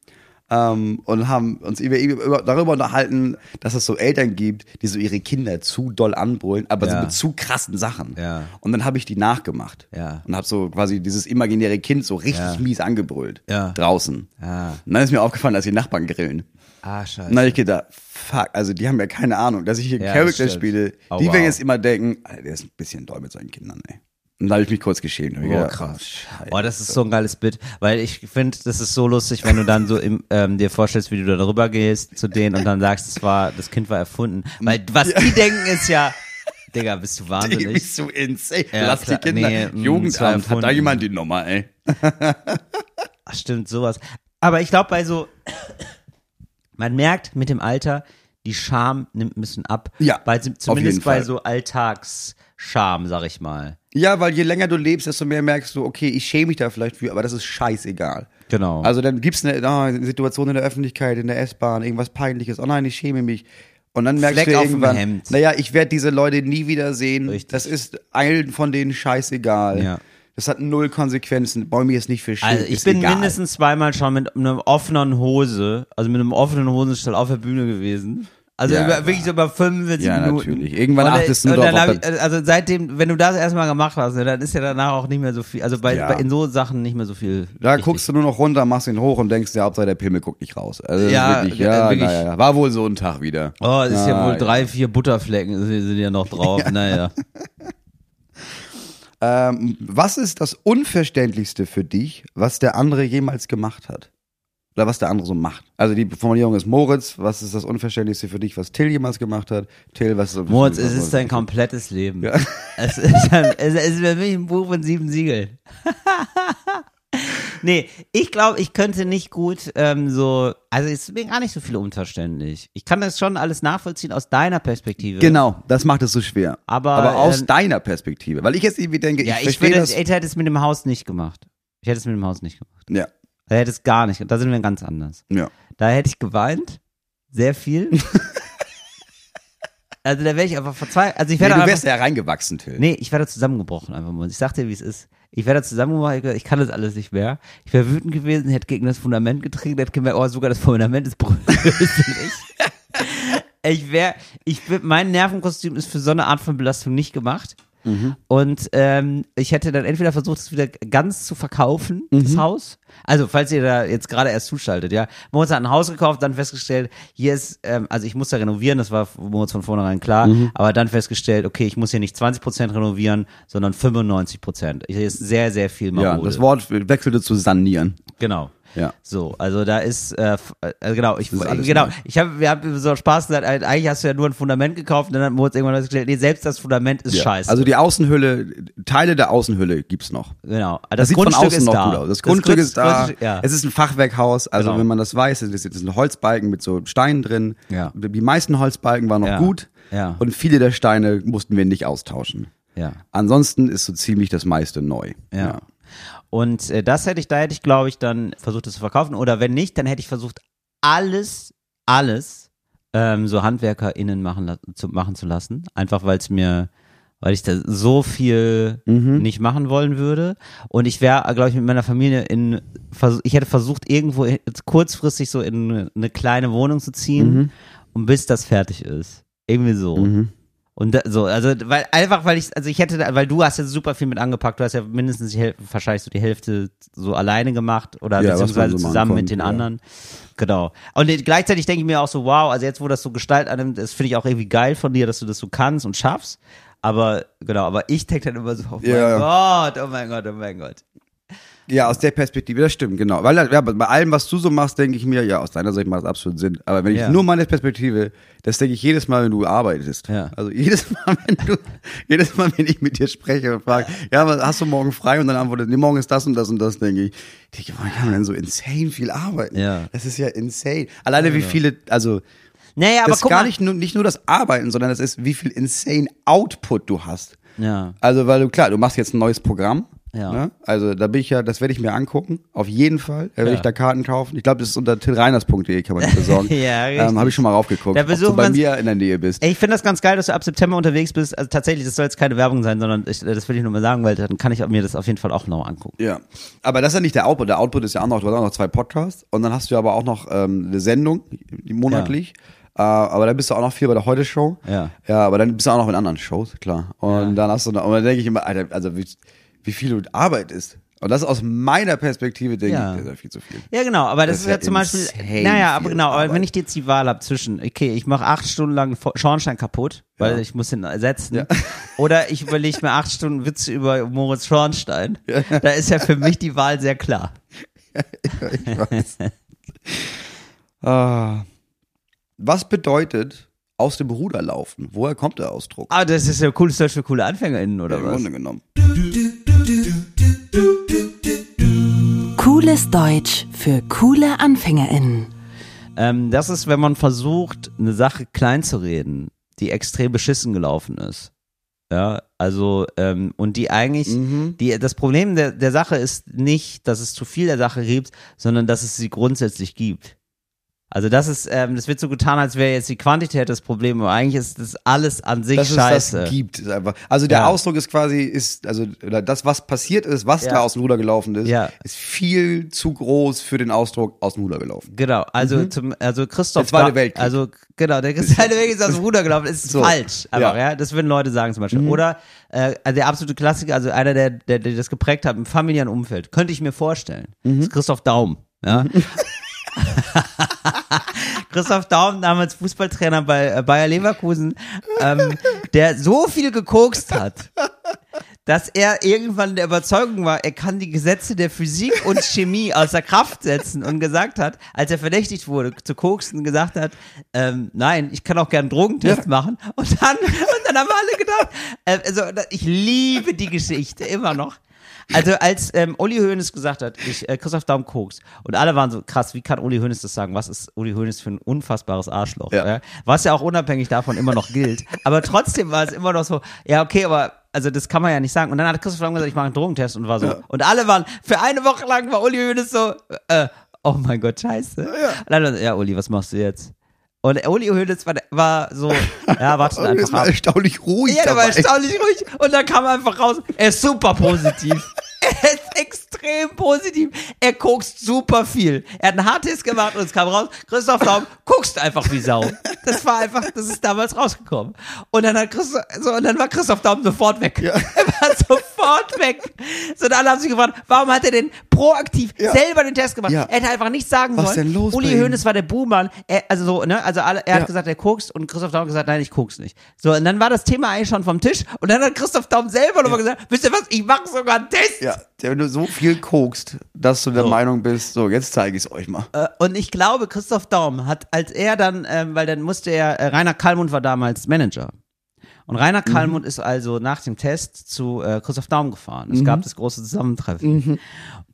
Ähm, und haben uns über, über, darüber unterhalten, dass es so Eltern gibt, die so ihre Kinder zu doll anbrüllen, aber so Ja. mit zu krassen Sachen. Ja. Und dann habe ich die nachgemacht. Ja. Und habe so quasi dieses imaginäre Kind so richtig mies angebrüllt. Draußen. Und dann ist mir aufgefallen, dass die Nachbarn grillen. ah scheiße. Und dann habe ich gedacht, fuck, also die haben ja keine Ahnung, dass ich hier Charakter spiele. Oh, die wow. werden jetzt immer denken, Alter, der ist ein bisschen doll mit seinen Kindern, ey. Und da habe ich mich kurz geschämt. Oh, gedacht, krass. scheiße. Boah, das ist so ein geiles Bit, weil ich finde, das ist so lustig, wenn du dann so im, ähm, dir vorstellst, wie du da drüber gehst zu denen und dann sagst, das war, das Kind war erfunden. Weil was die denken ist ja, Digga, bist du [laughs] Die wahnsinnig. bist so insane. Ja, Lass klar. die Kinder. Nee, mm, Jugendamt, hat da jemand die Nummer, ey? [laughs] Ach, stimmt, sowas. Aber ich glaube, bei so, man merkt mit dem Alter, die Scham nimmt ein bisschen ab. Ja, bei, zumindest bei Fall. so Alltagsscham, sag ich mal. Ja, weil je länger du lebst, desto mehr merkst du, okay, ich schäme mich da vielleicht für, aber das ist scheißegal. Genau. Also dann gibt's eine, eine Situation in der Öffentlichkeit, in der S-Bahn, irgendwas peinliches, oh nein, ich schäme mich. Und dann merkst Fleck du irgendwann, naja, ich werde diese Leute nie wieder sehen. Richtig. Das ist allen von denen scheißegal. Ja. Das hat null Konsequenzen. Mir jetzt nicht für Also ich ist bin egal. mindestens zweimal schon mit einer offenen Hose, also mit einem offenen Hosenstall auf der Bühne gewesen. Also Ja, über, wirklich so über 45 Ja, Minuten. natürlich. Irgendwann Und, äh, achtest du und dann drauf, ich, Also seitdem, wenn du das erstmal gemacht hast, ne, dann ist ja danach auch nicht mehr so viel, also bei, Ja. bei in so Sachen nicht mehr so viel. Da wichtig. guckst du nur noch runter, machst ihn hoch und denkst, der Hauptsache der Pimmel guckt nicht raus. Also Ja, wirklich, äh, ja, wirklich. naja, war wohl so ein Tag wieder. Oh, es ist ja Ah, wohl ja. drei, vier Butterflecken sind, sind ja noch drauf. [laughs] Naja. Ähm, was ist das Unverständlichste für dich, was der andere jemals gemacht hat? Oder was der andere so macht? Also die Formulierung ist Moritz, was ist das Unverständlichste für dich, was Till jemals gemacht hat? Till, was ist das Moritz, es ist dein komplettes Leben. Ja. [laughs] Es, ist ein, es ist für mich ein Buch von sieben Siegeln. [laughs] nee, ich glaube, ich könnte nicht gut ähm, so, also es ist mir gar nicht so viel unverständlich. Ich kann das schon alles nachvollziehen aus deiner Perspektive. Genau, das macht es so schwer. Aber, Aber aus ähm, deiner Perspektive. Weil ich jetzt irgendwie denke, Ja, ich ich, verstehe würde, das. ich hätte es mit dem Haus nicht gemacht. Ich hätte es mit dem Haus nicht gemacht. Ja, Da hätte es gar nicht. Da sind wir ganz anders. ja. Da hätte ich geweint. Sehr viel. [laughs] also da wäre ich einfach verzweifelt. Also ich Nee, wäre du einfach, wärst ja reingewachsen, Till. Nee, ich wäre da zusammengebrochen einfach mal. Ich sag dir, wie es ist. Ich wäre da zusammengebrochen, ich, kann das alles nicht mehr. Ich wäre wütend gewesen, hätte gegen das Fundament getreten, hätte gemerkt, oh, sogar das Fundament ist brüchig. [laughs] Ich wäre, ich bin, mein Nervenkostüm ist für so eine Art von Belastung nicht gemacht. Mhm. Und ähm, ich hätte dann entweder versucht, es wieder ganz zu verkaufen, Mhm. das Haus. Also, falls ihr da jetzt gerade erst zuschaltet, ja. Moritz hat ein Haus gekauft, dann festgestellt, hier ist, ähm, also ich muss da renovieren, das war Moritz von vornherein klar, Mhm. aber dann festgestellt, okay, ich muss hier nicht 20% renovieren, sondern 95%. Hier ist sehr, sehr viel Ja, Marode. das Wort wechselte zu sanieren. Genau. Ja. So, also da ist, äh, äh, genau, ich, genau, neu. ich habe, wir haben so Spaß gesagt, eigentlich hast du ja nur ein Fundament gekauft und dann hat Moritz irgendwann festgestellt, nee, selbst das Fundament ist Ja. scheiße. Also die Außenhülle, Teile der Außenhülle gibt's noch. genau. Das, Das, sieht von Grundstück außen ist noch da. gut aus. Das Grundstück Grund- ist da. Ja. Es ist ein Fachwerkhaus. Also Genau. wenn man das weiß, es ist ein Holzbalken mit so Steinen drin. Ja. Die meisten Holzbalken waren noch Ja. gut. Ja. Und viele der Steine mussten wir nicht austauschen. ja. Ansonsten ist so ziemlich das meiste neu. Ja. Und äh, das hätte ich, da hätte ich, glaube ich, dann versucht, das zu verkaufen. Oder wenn nicht, dann hätte ich versucht, alles, alles ähm, so HandwerkerInnen machen, zu, machen zu lassen. Einfach weil es mir, weil ich da so viel nicht machen wollen würde. Und ich wäre, glaube ich, mit meiner Familie in, ich hätte versucht, irgendwo kurzfristig so in eine kleine Wohnung zu ziehen, und bis das fertig ist. Irgendwie so. Und da, so, also, weil, einfach, weil ich, also ich hätte, da- weil du hast ja super viel mit angepackt, du hast ja mindestens die Hälfte, wahrscheinlich so die Hälfte so alleine gemacht oder Ja, beziehungsweise so zusammen mit konnte, den ja. anderen. Genau. Und gleichzeitig denke ich mir auch so, wow, also jetzt, wo das so Gestalt annimmt, das finde ich auch irgendwie geil von dir, dass du das so kannst und schaffst. Aber, genau, aber ich denke dann immer so, oh mein Ja. Gott, oh mein Gott, oh mein Gott. Ja, aus der Perspektive, das stimmt, genau. Weil ja, bei allem, was du so machst, denke ich mir, ja, aus deiner Sicht macht das absolut Sinn. Aber wenn ich Ja. nur meine Perspektive, das denke ich jedes Mal, wenn du arbeitest. Ja. Also jedes [laughs] Mal, wenn du, jedes Mal, wenn ich mit dir spreche und frage, ja, was hast du morgen frei? Und dann antwortet, nee, morgen ist das und das und das, denke ich. Denke, wann kann man denn so insane viel arbeiten? Ja. Das ist ja insane. Alleine wie viele, also, Naja, aber das ist gar mal. nicht nur, nicht nur das Arbeiten, sondern das ist, wie viel insane Output du hast. Ja. Also, weil du, klar, du machst jetzt ein neues Programm. Ja. Ne? Also, da bin ich ja, das werde ich mir angucken. Auf jeden Fall. Da werde Ja. ich da Karten kaufen. Ich glaube, das ist unter tillreiners.de, kann man die besorgen. [laughs] Ja, richtig. ähm, Habe ich schon mal raufgeguckt, Da ob du bei mir in der Nähe bist. Ey, ich finde das ganz geil, dass du ab September unterwegs bist. Also tatsächlich, das soll jetzt keine Werbung sein, sondern ich, das will ich nur mal sagen, weil dann kann ich mir das auf jeden Fall auch noch angucken. Ja. Aber das ist ja nicht der Output. Der Output ist ja auch noch, du hast auch noch zwei Podcasts und dann hast du aber auch noch ähm, eine Sendung, die monatlich. Äh, aber dann bist du auch noch viel bei der Heute-Show. Ja. Ja, aber dann bist du auch noch in anderen Shows, klar. Und dann hast du noch, und dann denke ich immer, Alter, also wie, wie viel du Arbeit ist. Und das ist aus meiner Perspektive, denke Ja. ich, das ist ja viel zu viel. Ja, genau, aber das, Das ist ja ja zum Beispiel, naja, aber genau, aber wenn ich jetzt die Wahl habe zwischen, okay, ich mache acht Stunden lang Schornstein kaputt, weil Ja. ich muss ihn ersetzen, Ja. [laughs] oder ich überlege mir acht Stunden Witze über Moritz Schornstein, da ist ja für mich die Wahl sehr klar. [laughs] Ich weiß. ah. Was bedeutet aus dem Ruder laufen? Woher kommt der Ausdruck? Ah, das ist ja cooles Deutsch für coole AnfängerInnen, oder Im was? Grunde genommen. Cooles Deutsch für coole AnfängerInnen. Ähm, das ist, wenn man versucht, eine Sache klein zu reden, die extrem beschissen gelaufen ist. Ja, also, ähm, und die eigentlich, Mhm. die, das Problem der, der Sache ist nicht, dass es zu viel der Sache gibt, sondern dass es sie grundsätzlich gibt. Also das ist, ähm, das wird so getan, als wäre jetzt die Quantität das Problem, aber eigentlich ist das alles an sich Dass es scheiße. das gibt. Ist einfach. Also der Ja. Ausdruck ist quasi, ist, also das, was passiert ist, was Ja. da aus dem Ruder gelaufen ist, Ja. ist viel zu groß für den Ausdruck aus dem Ruder gelaufen. Genau, also zum, also Christoph. Mhm. Der Zweite Weltkrieg. Also genau, der [laughs] Zweite Weltkrieg ist aus dem Ruder gelaufen, ist So. falsch, einfach, ja. Mhm. Das würden Leute sagen zum Beispiel. Oder äh, also der absolute Klassiker, also einer, der, der, der das geprägt hat im familiären Umfeld, könnte ich mir vorstellen. Mhm. ist Christoph Daum. Ja. [laughs] [laughs] Christoph Daum, damals Fußballtrainer bei äh, Bayer Leverkusen, ähm, der so viel gekokst hat, dass er irgendwann der Überzeugung war, er kann die Gesetze der Physik und Chemie außer Kraft setzen und gesagt hat, als er verdächtigt wurde zu koksen, gesagt hat, ähm, nein, ich kann auch gern einen Drogentest machen. Und dann, und dann haben alle gedacht, äh, also ich liebe die Geschichte immer noch. Also als ähm, Uli Hoeneß gesagt hat, ich, äh, Christoph Daum koks und alle waren so krass, wie kann Uli Hoeneß das sagen? Was ist Uli Hoeneß für ein unfassbares Arschloch? Ja. Ja. Was ja auch unabhängig davon immer noch gilt. [laughs] Aber trotzdem war es immer noch so, ja okay, aber also das kann man ja nicht sagen. Und dann hat Christoph Daum gesagt, ich mache einen Drogentest und war so. Und alle waren, für eine Woche lang war Uli Hoeneß so, äh, oh mein Gott, scheiße. War so, ja Uli, was machst du jetzt? Und Uli Hoeneß war, war so, ja, warte [laughs] ist einfach mal ab. erstaunlich ruhig Ja, der war dabei. erstaunlich ruhig. Und dann kam einfach raus, er ist super positiv. [laughs] er ist extrem positiv. Er guckst super viel. Er hat einen Haartest gemacht und es kam raus, Christoph Daum guckst einfach wie Sau. Das war einfach, das ist damals rausgekommen. Und dann hat Christoph, so, und dann war Christoph Daum sofort weg. Ja. [laughs] Er war sofort weg. So, und alle haben sich gefragt, warum hat er denn proaktiv Ja. selber den Test gemacht? Ja. Er hätte einfach nichts sagen Was sollen. denn los Uli? Hoeneß war der Buhmann. Er, also so, ne, also alle, er Ja. hat gesagt, er kokst und Christoph Daum hat gesagt, nein, ich kokst nicht. So, und dann war das Thema eigentlich schon vom Tisch und dann hat Christoph Daum selber nochmal gesagt, wisst ihr was, ich mache sogar einen Test. Ja, wenn du so viel kokst, dass du der So. Meinung bist, so, jetzt zeige ich es euch mal. Äh, Und ich glaube, Christoph Daum hat, als er dann, ähm, weil dann musste er, äh, Rainer Kallmund war damals Manager. Und Rainer Mhm. Kallmund ist also nach dem Test zu äh, Christoph Daum gefahren. Es Mhm. gab das große Zusammentreffen.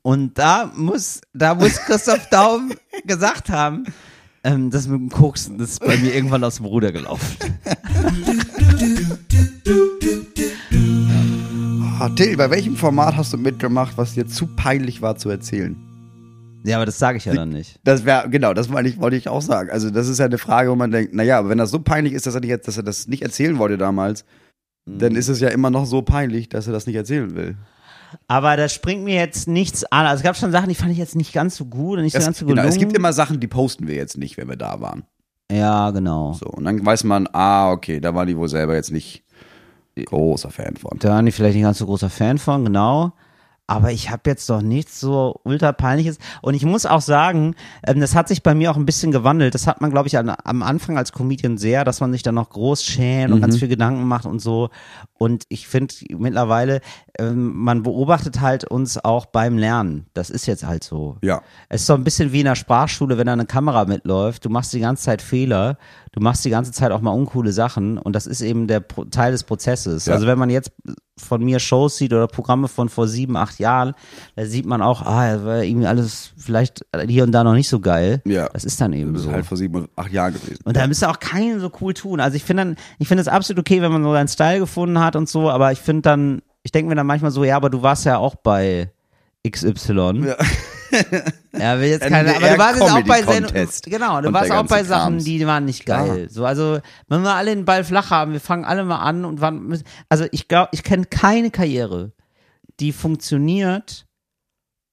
Und da muss, da muss Christoph Daum [laughs] gesagt haben, ähm, das mit dem Koksen, das ist bei mir irgendwann aus dem Ruder gelaufen. Ah, Till, bei welchem Format hast du mitgemacht, was dir zu peinlich war zu erzählen? Ja, aber das sage ich ja dann nicht. Das wäre, genau, das meine ich, wollte ich auch sagen. Also, das ist ja eine Frage, wo man denkt, naja, aber wenn das so peinlich ist, dass er, nicht, dass er das nicht erzählen wollte damals, dann ist es ja immer noch so peinlich, dass er das nicht erzählen will. Aber da springt mir jetzt nichts an. Also es gab schon Sachen, die fand ich jetzt nicht ganz so gut und nicht so Es, ganz so genau, gelungen. es gibt immer Sachen, die posten wir jetzt nicht, wenn wir da waren. ja, genau. So, und dann weiß man, ah, okay, da waren die wohl selber jetzt nicht großer Fan von. Da waren die vielleicht nicht ganz so großer Fan von, genau. Aber ich habe jetzt doch nichts so ultra peinliches. Und ich muss auch sagen, ähm, das hat sich bei mir auch ein bisschen gewandelt. Das hat man, glaube ich, an, am Anfang als Comedian sehr, dass man sich dann noch groß schämt und ganz viel Gedanken macht und so. Und ich finde mittlerweile, ähm, man beobachtet halt uns auch beim Lernen. Das ist jetzt halt so. Ja. Es ist so ein bisschen wie in der Sprachschule, wenn da eine Kamera mitläuft. Du machst die ganze Zeit Fehler, du machst die ganze Zeit auch mal uncoole Sachen und das ist eben der Pro Teil des Prozesses. Ja. Also wenn man jetzt von mir Shows sieht oder Programme von vor sieben, acht Jahren, da sieht man auch, ah, war irgendwie alles vielleicht hier und da noch nicht so geil. Ja. Das ist dann eben Das ist so. halt vor sieben, acht Jahren gewesen. Und da müsste auch keinen so cool tun. Also ich finde dann, ich finde es absolut okay, wenn man so seinen Style gefunden hat und so, aber ich finde dann, ich denke mir dann manchmal so, ja, aber du warst ja auch bei XY. Ja. Ja, will jetzt keine, aber du warst jetzt auch bei Sendungen, Contest genau, du warst auch bei Sachen, Krams. die waren nicht geil. So, also, wenn wir alle den Ball flach haben, wir fangen alle mal an und wann, müssen- also ich glaube, ich kenne keine Karriere, die funktioniert,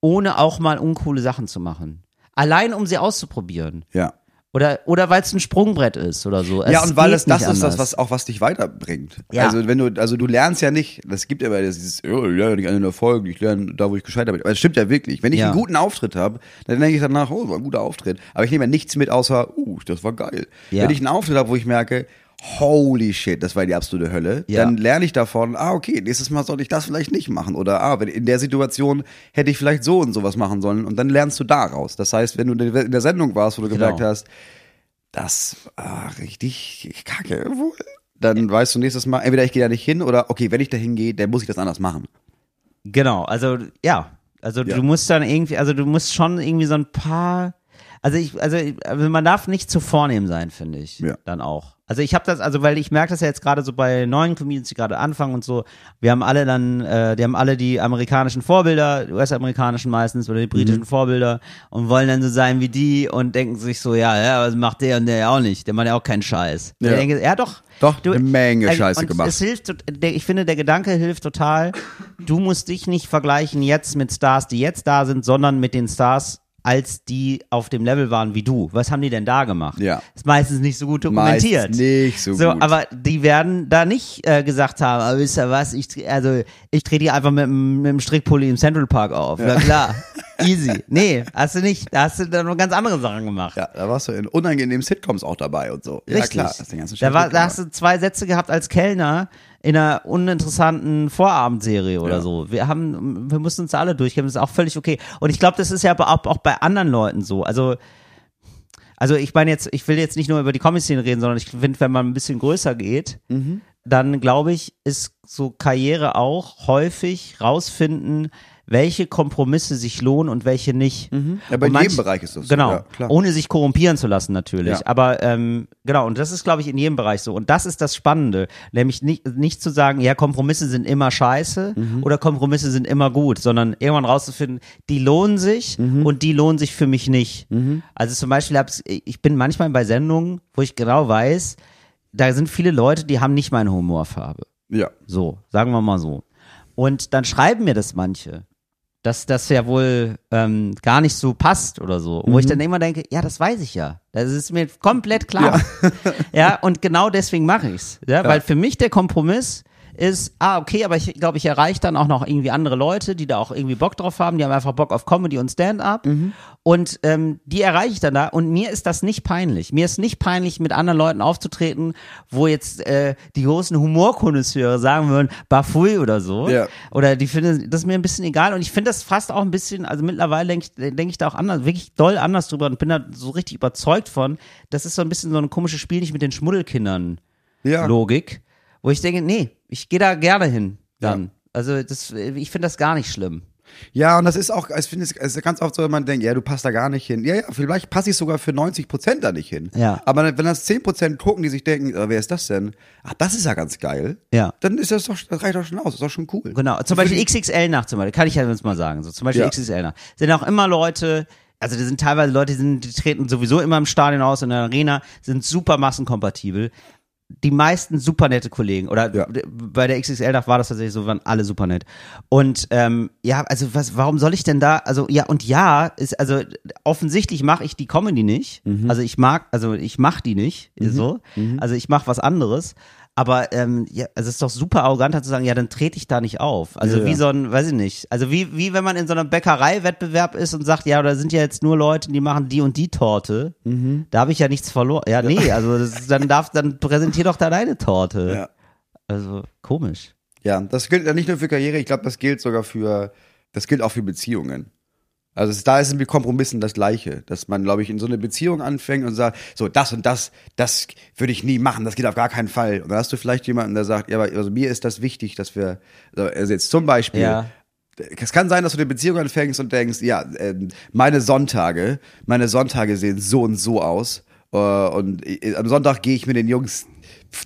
ohne auch mal uncoole Sachen zu machen. Allein um sie auszuprobieren. Ja. Oder, oder weil es ein Sprungbrett ist oder so. ja, Es und weil es das ist, das, was auch was dich weiterbringt. Ja. Also wenn du, also du lernst ja nicht, das gibt ja immer dieses, oh, ich lerne nicht an den Erfolgen, ich lerne da, wo ich gescheitert bin. Aber es stimmt ja wirklich. Wenn ich Ja. einen guten Auftritt habe, dann denke ich danach, oh, war ein guter Auftritt. Aber ich nehme ja nichts mit, außer, uh, das war geil. Ja. Wenn ich einen Auftritt habe, wo ich merke, holy shit, das war die absolute Hölle, Ja. dann lerne ich davon, ah, okay, nächstes Mal sollte ich das vielleicht nicht machen. Oder, ah, in der Situation hätte ich vielleicht so und sowas machen sollen. Und dann lernst du daraus. Das heißt, wenn du in der Sendung warst, wo du Genau. gemerkt hast, das war richtig kacke wohl. Dann weißt du nächstes Mal, entweder ich gehe da nicht hin oder okay, wenn ich da hingehe, dann muss ich das anders machen. Genau, also ja, also Ja. du musst dann irgendwie, also du musst schon irgendwie so ein paar, also ich, also, also man darf nicht zu vornehm sein, finde ich, Ja. dann auch. Also ich habe das, also weil ich merke das ja jetzt gerade so bei neuen Comedians, die gerade anfangen und so. Wir haben alle dann, äh, die haben alle die amerikanischen Vorbilder, die US-amerikanischen meistens oder die britischen Mhm. Vorbilder und wollen dann so sein wie die und denken sich so, ja, ja, was macht der und der ja auch nicht? Der macht ja auch keinen Scheiß. Ja. Ich denke, ja doch. Doch, eine Menge also, Scheiße gemacht. Es hilft, der, ich finde, der Gedanke hilft total. Du musst dich nicht vergleichen jetzt mit Stars, die jetzt da sind, sondern mit den Stars, als die auf dem Level waren wie du. Was haben die denn da gemacht? Ja. Ist meistens nicht so gut dokumentiert. Meist nicht so, So, gut. aber die werden da nicht äh, gesagt haben, aber wisst ihr was, ich, also ich trete die einfach mit, dem- mit dem Strickpulli im Central Park auf. Na klar, [laughs] easy. Nee, hast du nicht. Da hast du dann noch ganz andere Sachen gemacht. ja, da warst du in unangenehmen Sitcoms auch dabei und so. Ja, Richtig. klar. Den ganzen da, war, da hast du zwei Sätze gehabt als Kellner in einer uninteressanten Vorabendserie oder Ja. so. Wir haben, wir mussten uns alle durchkämpfen, das ist auch völlig okay. Und ich glaube, das ist ja aber auch, auch bei anderen Leuten so. Also, also ich meine jetzt, ich will jetzt nicht nur über die Comic-Szene reden, sondern ich finde, wenn man ein bisschen größer geht, Mhm. dann glaube ich, ist so Karriere auch häufig rausfinden, welche Kompromisse sich lohnen und welche nicht. Ja, bei jedem Bereich ist das so. Genau, Ja, klar. ohne sich korrumpieren zu lassen natürlich. Ja. Aber ähm, genau, und das ist, glaube ich, in jedem Bereich so. Und das ist das Spannende, nämlich nicht, nicht zu sagen, ja, Kompromisse sind immer scheiße Mhm. oder Kompromisse sind immer gut, sondern irgendwann rauszufinden, die lohnen sich Mhm. und die lohnen sich für mich nicht. Also zum Beispiel, hab's, ich bin manchmal bei Sendungen, wo ich genau weiß, da sind viele Leute, die haben nicht meine Humorfarbe. Ja. So, sagen wir mal so. Und dann schreiben mir das manche, dass das ja wohl ähm, gar nicht so passt oder so. Wo ich dann immer denke, ja, das weiß ich ja. Das ist mir komplett klar. [laughs] Ja, und genau deswegen mache ich's. Ja, weil für mich der Kompromiss ist, ah, okay, aber ich glaube, ich erreiche dann auch noch irgendwie andere Leute, die da auch irgendwie Bock drauf haben, die haben einfach Bock auf Comedy und Stand-up und ähm, die erreiche ich dann da und mir ist das nicht peinlich. Mir ist nicht peinlich, mit anderen Leuten aufzutreten, wo jetzt äh, die großen Humorkonnoisseure sagen würden, Bafui oder so. Ja. Oder die finden, das ist mir ein bisschen egal und ich finde das fast auch ein bisschen, also mittlerweile denke ich, denk ich da auch anders, wirklich doll anders drüber und bin da so richtig überzeugt von, das ist so ein bisschen so ein komisches Spiel nicht mit den Schmuddelkindern. Ja. Logik, wo ich denke, nee, ich gehe da gerne hin dann. Also das, ich finde das gar nicht schlimm. Ja, und das ist auch, ich finde es ist ganz oft so, wenn man denkt, ja, du passt da gar nicht hin. Ja, ja, vielleicht passe ich sogar für 90 Prozent da nicht hin. Ja. Aber wenn das 10 Prozent gucken, die sich denken, äh, wer ist das denn? Ach, das ist ja ganz geil. Ja. Dann ist das doch, das reicht doch schon aus, das ist doch schon cool. Genau, zum Beispiel XXL nach zum Beispiel, kann ich ja jetzt mal sagen. So, zum Beispiel Ja. XXL nach. Sind auch immer Leute, also das sind teilweise Leute, die, sind, die treten sowieso immer im Stadion aus, in der Arena, sind super massenkompatibel. Die meisten super nette Kollegen. Oder Ja. bei der XXL Nacht war das tatsächlich so, waren alle super nett. Und ähm, ja, also was, warum soll ich denn da, also ja, und ja, ist, also offensichtlich mache ich die Comedy nicht. Also ich mag, also ich mach die nicht, so. Also ich mache was anderes. Aber ähm, ja, also es ist doch super arrogant zu sagen, ja, dann trete ich da nicht auf. Also Ja, wie ja. so ein, weiß ich nicht, also wie, wie wenn man in so einem Bäckerei-Wettbewerb ist und sagt, ja, da sind ja jetzt nur Leute, die machen die und die Torte. Da habe ich ja nichts verloren. Ja, nee, also ist- dann darf, dann präsentier doch da deine Torte. Ja. Also komisch. Ja, das gilt ja nicht nur für Karriere, ich glaube, das gilt sogar für, das gilt auch für Beziehungen. Also es, da ist mit Kompromissen das Gleiche, dass man, glaube ich, in so eine Beziehung anfängt und sagt, so das und das, das würde ich nie machen, das geht auf gar keinen Fall. Und dann hast du vielleicht jemanden, der sagt, ja, aber also mir ist das wichtig, dass wir, also jetzt zum Beispiel, Ja. es kann sein, dass du eine Beziehung anfängst und denkst, ja, ähm, meine Sonntage, meine Sonntage sehen so und so aus. Äh, und äh, am Sonntag gehe ich mit den Jungs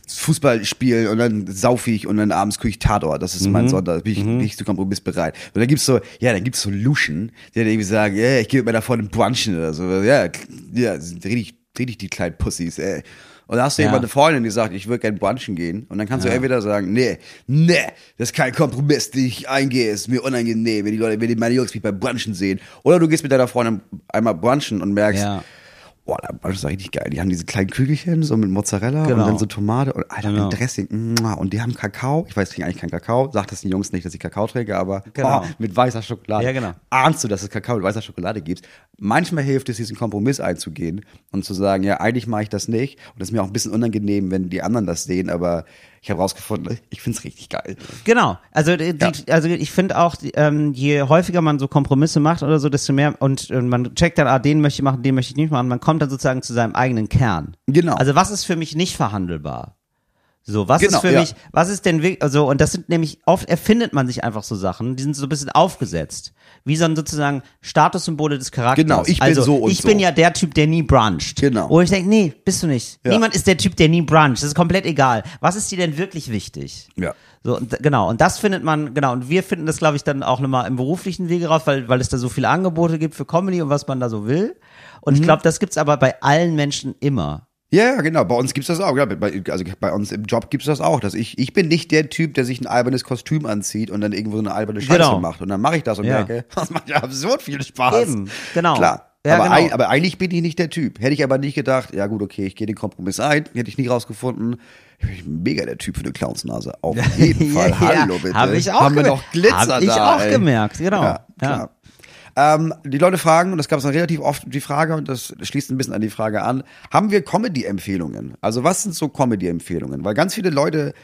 Fußball spielen und dann saufe ich und dann abends gucke ich Tatort. Das ist mein Sonntag, da bin ich nicht zu Kompromiss bereit. Und dann gibt's so, ja, dann gibt's so Luschen, die dann irgendwie sagen, ja, ich gehe mit meiner Freundin brunchen oder so. Ja, ja, richtig, richtig die kleinen Pussys, ey. Und da hast du Ja. jemand eine Freundin, die sagt, ich würde gerne brunchen gehen. Und dann kannst du entweder sagen, nee, nee, das ist kein Kompromiss, den ich eingehe, ist mir unangenehm, wenn die Leute, wenn die meine Jungs mich beim Brunchen sehen. Oder du gehst mit deiner Freundin einmal brunchen und merkst, Ja. Boah, Brunch ist richtig geil. Die haben diese kleinen Kügelchen, so mit Mozzarella Genau. und dann so Tomate und Alter, Genau. ein Dressing. Und die haben Kakao. Ich weiß, ich trinke eigentlich keinen Kakao. Sagt das den Jungs nicht, dass ich Kakao trinke, aber Genau. oh, mit weißer Schokolade. Ja, genau. Ahnst du, dass es Kakao mit weißer Schokolade gibt? Manchmal hilft es, diesen Kompromiss einzugehen und zu sagen, ja, eigentlich mache ich das nicht. Und es ist mir auch ein bisschen unangenehm, wenn die anderen das sehen, aber ich habe rausgefunden, ich finde es richtig geil. Genau. Also, die, die, also ich finde auch, ähm, je häufiger man so Kompromisse macht oder so, desto mehr und, und man checkt dann, ah, den möchte ich machen, den möchte ich nicht machen. Man kommt dann sozusagen zu seinem eigenen Kern. Genau. Also was ist für mich nicht verhandelbar? So, was Genau, ist für ja. mich, was ist denn wirklich, also, und das sind nämlich, oft erfindet man sich einfach so Sachen, die sind so ein bisschen aufgesetzt. Wie so ein sozusagen Statussymbole des Charakters. Genau, ich bin also, so und Ich bin so. ja der Typ, der nie bruncht. Genau. Wo ich denke, nee, bist du nicht. Ja. Niemand ist der Typ, der nie bruncht. Das ist komplett egal. Was ist dir denn wirklich wichtig? Ja. So, und, genau, und das findet man, genau, und wir finden das, glaube ich, dann auch nochmal im beruflichen Wege raus, weil, weil es da so viele Angebote gibt für Comedy und was man da so will. Und Mhm. ich glaube, das gibt's aber bei allen Menschen immer. Ja, ja, genau. Bei uns gibt's das auch. Ja, bei, also bei uns im Job gibt's das auch. Dass ich, ich bin nicht der Typ, der sich ein albernes Kostüm anzieht und dann irgendwo so eine alberne Scheiße Genau. macht. Und dann mache ich das und Ja. merke, [laughs] das macht ja absurd viel Spaß. Eben, genau. Klar. Ja, aber, genau. ein, aber eigentlich bin ich nicht der Typ. Hätte ich aber nicht gedacht, ja gut, okay, ich gehe den Kompromiss ein, hätte ich nie rausgefunden. Ich bin mega der Typ für eine Clownsnase. Auf [laughs] jeden Fall. Hallo bitte. Habe ich auch Haben wir gemerkt. noch Glitzer Hab ich da, auch ey. gemerkt, genau. Ja, klar. Ähm, die Leute fragen, und das gab es dann relativ oft die Frage, und das schließt ein bisschen an die Frage an, haben wir Comedy-Empfehlungen? Also was sind so Comedy-Empfehlungen? Weil ganz viele Leute,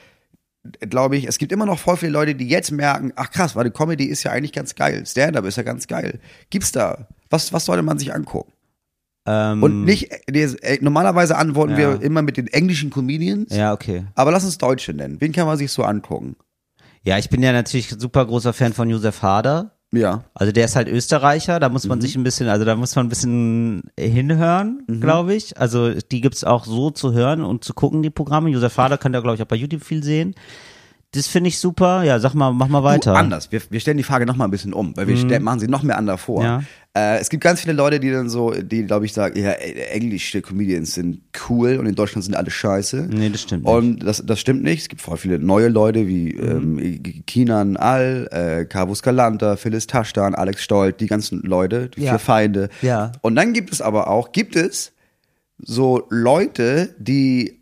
glaube ich, es gibt immer noch voll viele Leute, die jetzt merken, ach krass, weil die Comedy ist ja eigentlich ganz geil. Stand-up ist ja ganz geil. Gibt's da? Was, was sollte man sich angucken? Ähm, Und nicht, äh, normalerweise antworten Ja. wir immer mit den englischen Comedians, Ja, okay. aber lass uns Deutsche nennen. Wen kann man sich so angucken? Ja, ich bin ja natürlich super großer Fan von Josef Hader. Ja. Also der ist halt Österreicher, da muss Mhm. man sich ein bisschen, also da muss man ein bisschen hinhören, glaube ich. Also die gibt's auch so zu hören und zu gucken, die Programme. Josef Hader könnt ihr, glaube ich, auch bei YouTube viel sehen. Das finde ich super. Ja, sag mal, mach mal weiter. Du, anders. Wir, wir stellen die Frage noch mal ein bisschen um, weil wir stellen, machen sie noch mehr anders vor. Ja. Äh, es gibt ganz viele Leute, die dann so, die glaube ich sagen, ja, englische Comedians sind cool und in Deutschland sind alle scheiße. Nee, das stimmt nicht. Und das, das stimmt nicht. Es gibt voll viele neue Leute wie Mhm. ähm, Kinan Al, äh, Carvus Galanta, Phyllis Taschtan, Alex Stolt, die ganzen Leute, die Ja. vier Feinde. Ja. Und dann gibt es aber auch, gibt es so Leute, die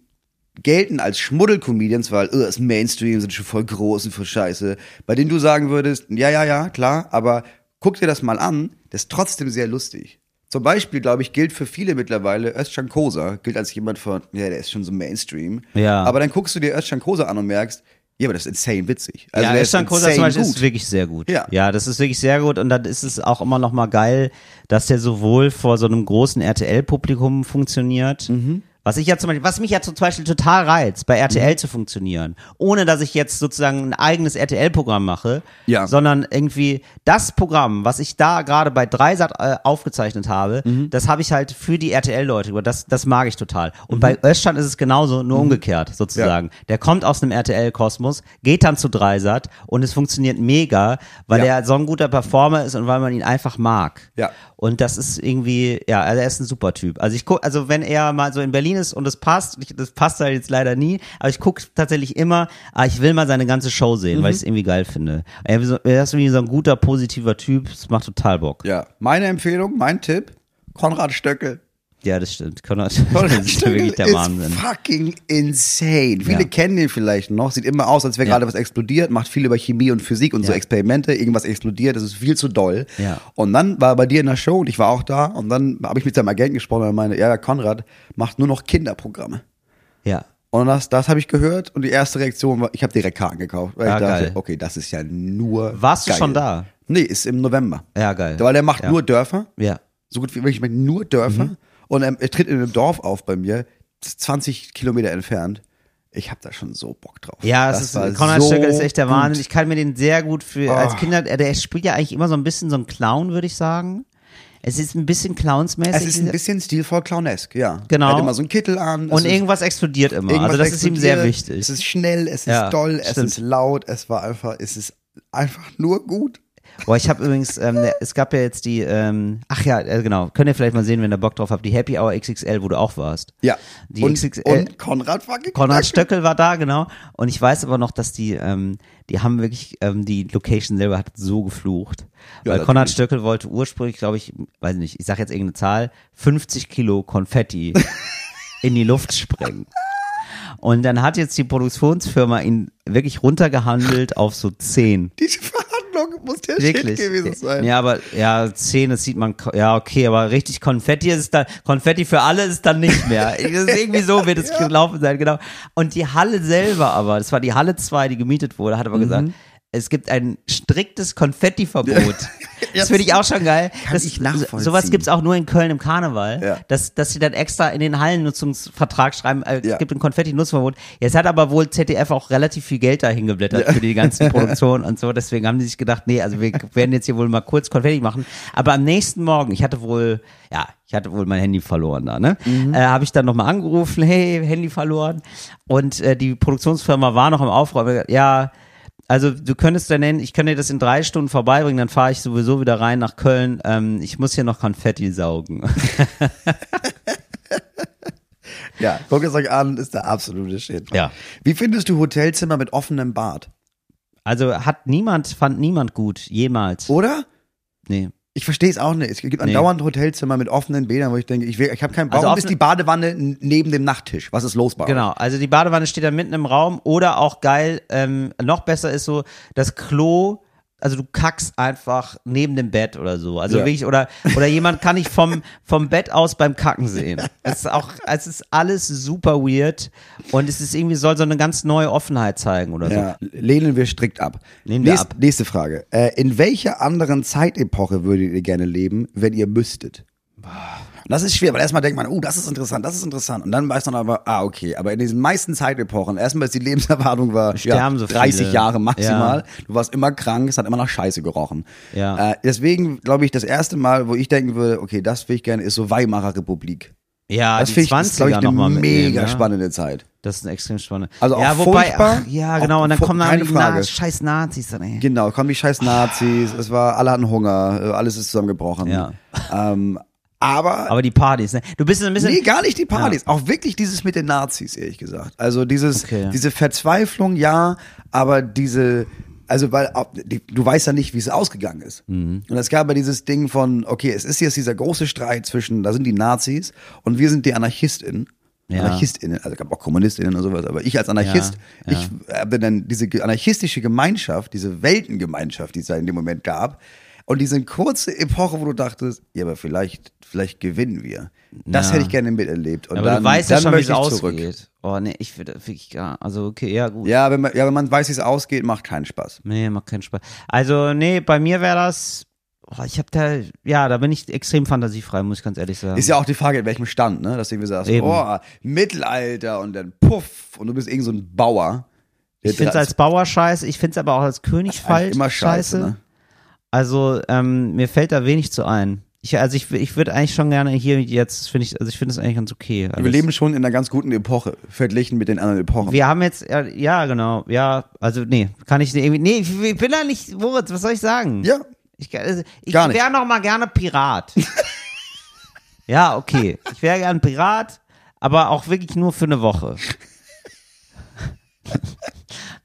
gelten als Schmuddelcomedians, weil uh, das Mainstream sind schon voll groß und voll scheiße, bei denen du sagen würdest, ja, ja, ja, klar, aber guck dir das mal an, das ist trotzdem sehr lustig. Zum Beispiel, glaube ich, gilt für viele mittlerweile Özcan Kosa, gilt als jemand von, ja, der ist schon so Mainstream. Ja. Aber dann guckst du dir Özcan Kosa an und merkst, ja, aber das ist insane witzig. Also ja, Özcan Kosa zum Beispiel gut. ist wirklich sehr gut. Ja. ja, das ist wirklich sehr gut und dann ist es auch immer noch mal geil, dass der sowohl vor so einem großen RTL-Publikum funktioniert, Mhm. Was ich ja zum Beispiel, was mich ja zum Beispiel total reizt, bei RTL Mhm. zu funktionieren, ohne dass ich jetzt sozusagen ein eigenes RTL-Programm mache, Ja. sondern irgendwie das Programm, was ich da gerade bei Dreisat äh, aufgezeichnet habe, Mhm. das habe ich halt für die RTL-Leute, das, das mag ich total. Mhm. Und bei Özcan ist es genauso, nur umgekehrt sozusagen. Der kommt aus einem RTL-Kosmos, geht dann zu Dreisat und es funktioniert mega, weil Ja. er so ein guter Performer ist und weil man ihn einfach mag. Ja. Und das ist irgendwie, ja, also er ist ein super Typ. Also ich guck, also wenn er mal so in Berlin ist und es passt, ich, das passt halt jetzt leider nie, aber ich gucke tatsächlich immer, ah, ich will mal seine ganze Show sehen, weil ich es irgendwie geil finde. Er ist so- er ist irgendwie so ein guter, positiver Typ, es macht total Bock. Ja, meine Empfehlung, mein Tipp, Konrad Stöckel. Ja, das stimmt. Konrad, das [laughs] ist wirklich der Wahnsinn. fucking insane. Viele Ja. kennen den vielleicht noch. Sieht immer aus, als wäre Ja. gerade was explodiert, macht viel über Chemie und Physik und so Ja. Experimente. Irgendwas explodiert, das ist viel zu doll. Ja. Und dann war er bei dir in der Show und ich war auch da und dann habe ich mit seinem Agenten gesprochen und er meinte, ja, Konrad macht nur noch Kinderprogramme. Ja. Und das, das habe ich gehört und die erste Reaktion war, ich habe direkt Karten gekauft. Weil Ja, ich dachte, geil. okay, das ist ja nur Warst du geil. schon da? Nee, ist im November. Ja, geil. Weil der macht nur Dörfer Ja. so gut wie wirklich nur Dörfer. Mhm. Und er, er tritt in einem Dorf auf bei mir, 20 Kilometer entfernt. Ich habe da schon so Bock drauf. Ja, es Das ist, war Konrad so Stöcker ist echt der gut. Wahnsinn. Ich kann mir den sehr gut für, als Oh. Kinder, der, der spielt ja eigentlich immer so ein bisschen so ein Clown, würde ich sagen. Es ist ein bisschen clownsmäßig. Es ist ein bisschen stilvoll clownesk, ja. Genau. Er hat immer so einen Kittel an. es und irgendwas explodiert immer. irgendwas also das ist ihm sehr wichtig. Es ist schnell, es Ja, ist doll, es stimmt. ist laut, es war einfach, es ist einfach nur gut. Boah, ich habe übrigens, ähm, der- es gab ja jetzt die, ähm, ach ja, äh, genau, könnt ihr vielleicht mal sehen, wenn ihr Bock drauf habt, die Happy Hour XXL, wo du auch warst. Ja. Die und, XXL und Konrad fucking Konrad Stöckel. War da, genau. Und ich weiß aber noch, dass die, ähm, die haben wirklich, ähm, die Location selber hat so geflucht. Ja, weil Konrad. Stöckel wollte ursprünglich, glaube ich, weiß nicht, ich sag jetzt irgendeine Zahl, 50 Kilo Konfetti [laughs] in die Luft sprengen. Und dann hat jetzt die Produktionsfirma ihn wirklich runtergehandelt auf so 10. Diese Verhandlung muss der Wirklich. Shit gewesen sein. Ja, aber ja, 10, das sieht man, ja, okay, aber richtig Konfetti ist dann, Konfetti für alle ist dann nicht mehr. [laughs] Irgendwie so wird es gelaufen sein, genau. Und die Halle selber aber, das war die Halle 2, die gemietet wurde, hat aber gesagt, Mhm. Es gibt ein striktes Konfettiverbot. [laughs] Das finde ich auch schon geil. Kann das, ich nachvollziehen. Sowas gibt's auch nur in Köln im Karneval, Ja. dass, dass sie dann extra in den Hallennutzungsvertrag schreiben, äh, Ja. es gibt ein Konfetti-Nutzverbot. Jetzt hat aber wohl ZDF auch relativ viel Geld dahin geblättert für die ganzen [laughs] Produktionen und so. Deswegen haben die sich gedacht, nee, also wir werden jetzt hier wohl mal kurz Konfetti machen. Aber am nächsten Morgen, ich hatte wohl, ja, ich hatte wohl mein Handy verloren da, ne? Äh, Habe ich dann nochmal angerufen, hey, Handy verloren. Und äh, die Produktionsfirma war noch am Aufräumen. Ja, also du könntest ja nennen, ich könnte dir das in drei Stunden vorbeibringen, dann fahre ich sowieso wieder rein nach Köln. Ähm, ich muss hier noch Konfetti saugen. [laughs] Ja, guckt es euch an, ist der absolute Shit. Ja. Wie findest du Hotelzimmer mit offenem Bad? Also hat niemand, fand niemand gut, jemals. Oder? Nee. Ich verstehe es auch nicht. Es gibt andauernd Hotelzimmer mit offenen Bädern, wo ich denke, ich, will, ich habe keinen Warum Also ist die Badewanne neben dem Nachttisch? Was ist los bei Genau, also die Badewanne steht da mitten im Raum oder auch geil, ähm, noch besser ist so, das Klo, also du kackst einfach neben dem Bett oder so. Also Ja. wirklich, oder, oder jemand kann dich vom, vom Bett aus beim Kacken sehen. [laughs] Es ist auch, es ist alles super weird und es ist irgendwie, soll so eine ganz neue Offenheit zeigen oder euch? so. Ja, lehnen wir strikt ab. Lehnen wir Nächst, ab. Nächste Frage. Äh, in welcher anderen Zeitepoche würdet ihr gerne leben, wenn ihr müsstet? Und das ist schwer, weil erstmal denkt man, oh, das ist interessant, das ist interessant. Und dann weiß man aber, ah, okay, aber in diesen meisten Zeitepochen, erstmal ist die Lebenserwartung war ja, Sterben so 30 viele. Jahre maximal. Ja. Du warst immer krank, es hat immer nach Scheiße gerochen. Ja. Äh, deswegen glaube ich, das erste Mal, wo ich denken würde, okay, das will ich gerne, ist so Weimarer Republik. Ja, Das finde ich, ist, glaube ich, 20er eine mega ja. spannende Zeit. Das ist eine extrem spannende. Also auch ja, wobei, furchtbar, ach, ja, genau, und dann kommen dann die. Na scheiß Nazis dann, ey. Genau, kommen die scheiß Nazis, es war, alle hatten Hunger, äh, alles ist zusammengebrochen. Ja. Ähm, aber, Aber die Partys, ne? Du bist ein bisschen. nee, gar nicht die Partys, auch wirklich dieses mit den Nazis, ehrlich gesagt. Also dieses, Okay. diese Verzweiflung, ja, aber diese, Also, weil du weißt ja nicht, wie es ausgegangen ist. Mhm. Und es gab ja dieses Ding von, okay, es ist jetzt dieser große Streit zwischen, da sind die Nazis und wir sind die AnarchistInnen. Ja. AnarchistInnen, also es gab auch KommunistInnen und sowas, aber ich als Anarchist, Ja, ja. ich habe dann diese anarchistische Gemeinschaft, diese Weltengemeinschaft, die es da in dem Moment gab, und diese kurze Epoche, wo du dachtest, ja, aber vielleicht, vielleicht gewinnen wir. Das Ja. hätte ich gerne miterlebt. Und Aber dann, du weißt ja dann schon, wie es zurück. ausgeht. Oh nee, ich würde wirklich gar, also okay, ja gut. Ja, wenn man, ja, wenn man weiß, wie es ausgeht, macht keinen Spaß. Nee, macht keinen Spaß. Also, nee, bei mir wäre das, oh, ich habe da, ja, da bin ich extrem fantasiefrei, muss ich ganz ehrlich sagen. Ist ja auch die Frage, in welchem Stand, ne? Dass du irgendwie sagst, Eben. oh, Mittelalter und dann puff und du bist irgend so ein Bauer. ich finde es als Bauer scheiße, ich finde es aber auch als König falsch. immer scheiße, ne? Also, ähm, mir fällt da wenig zu ein. Ich, also ich, ich würde eigentlich schon gerne hier jetzt, finde ich, also ich finde es eigentlich ganz okay. Wir alles. leben schon in einer ganz guten Epoche, verglichen mit den anderen Epochen. Wir haben jetzt, ja, genau, ja, also nee, kann ich nicht irgendwie, nee, ich, bin da nicht, Moritz, was soll ich sagen? ja, Ich, also, ich wäre noch mal gerne Pirat. [laughs] ja, okay, ich wäre gern Pirat, aber auch wirklich nur für eine Woche.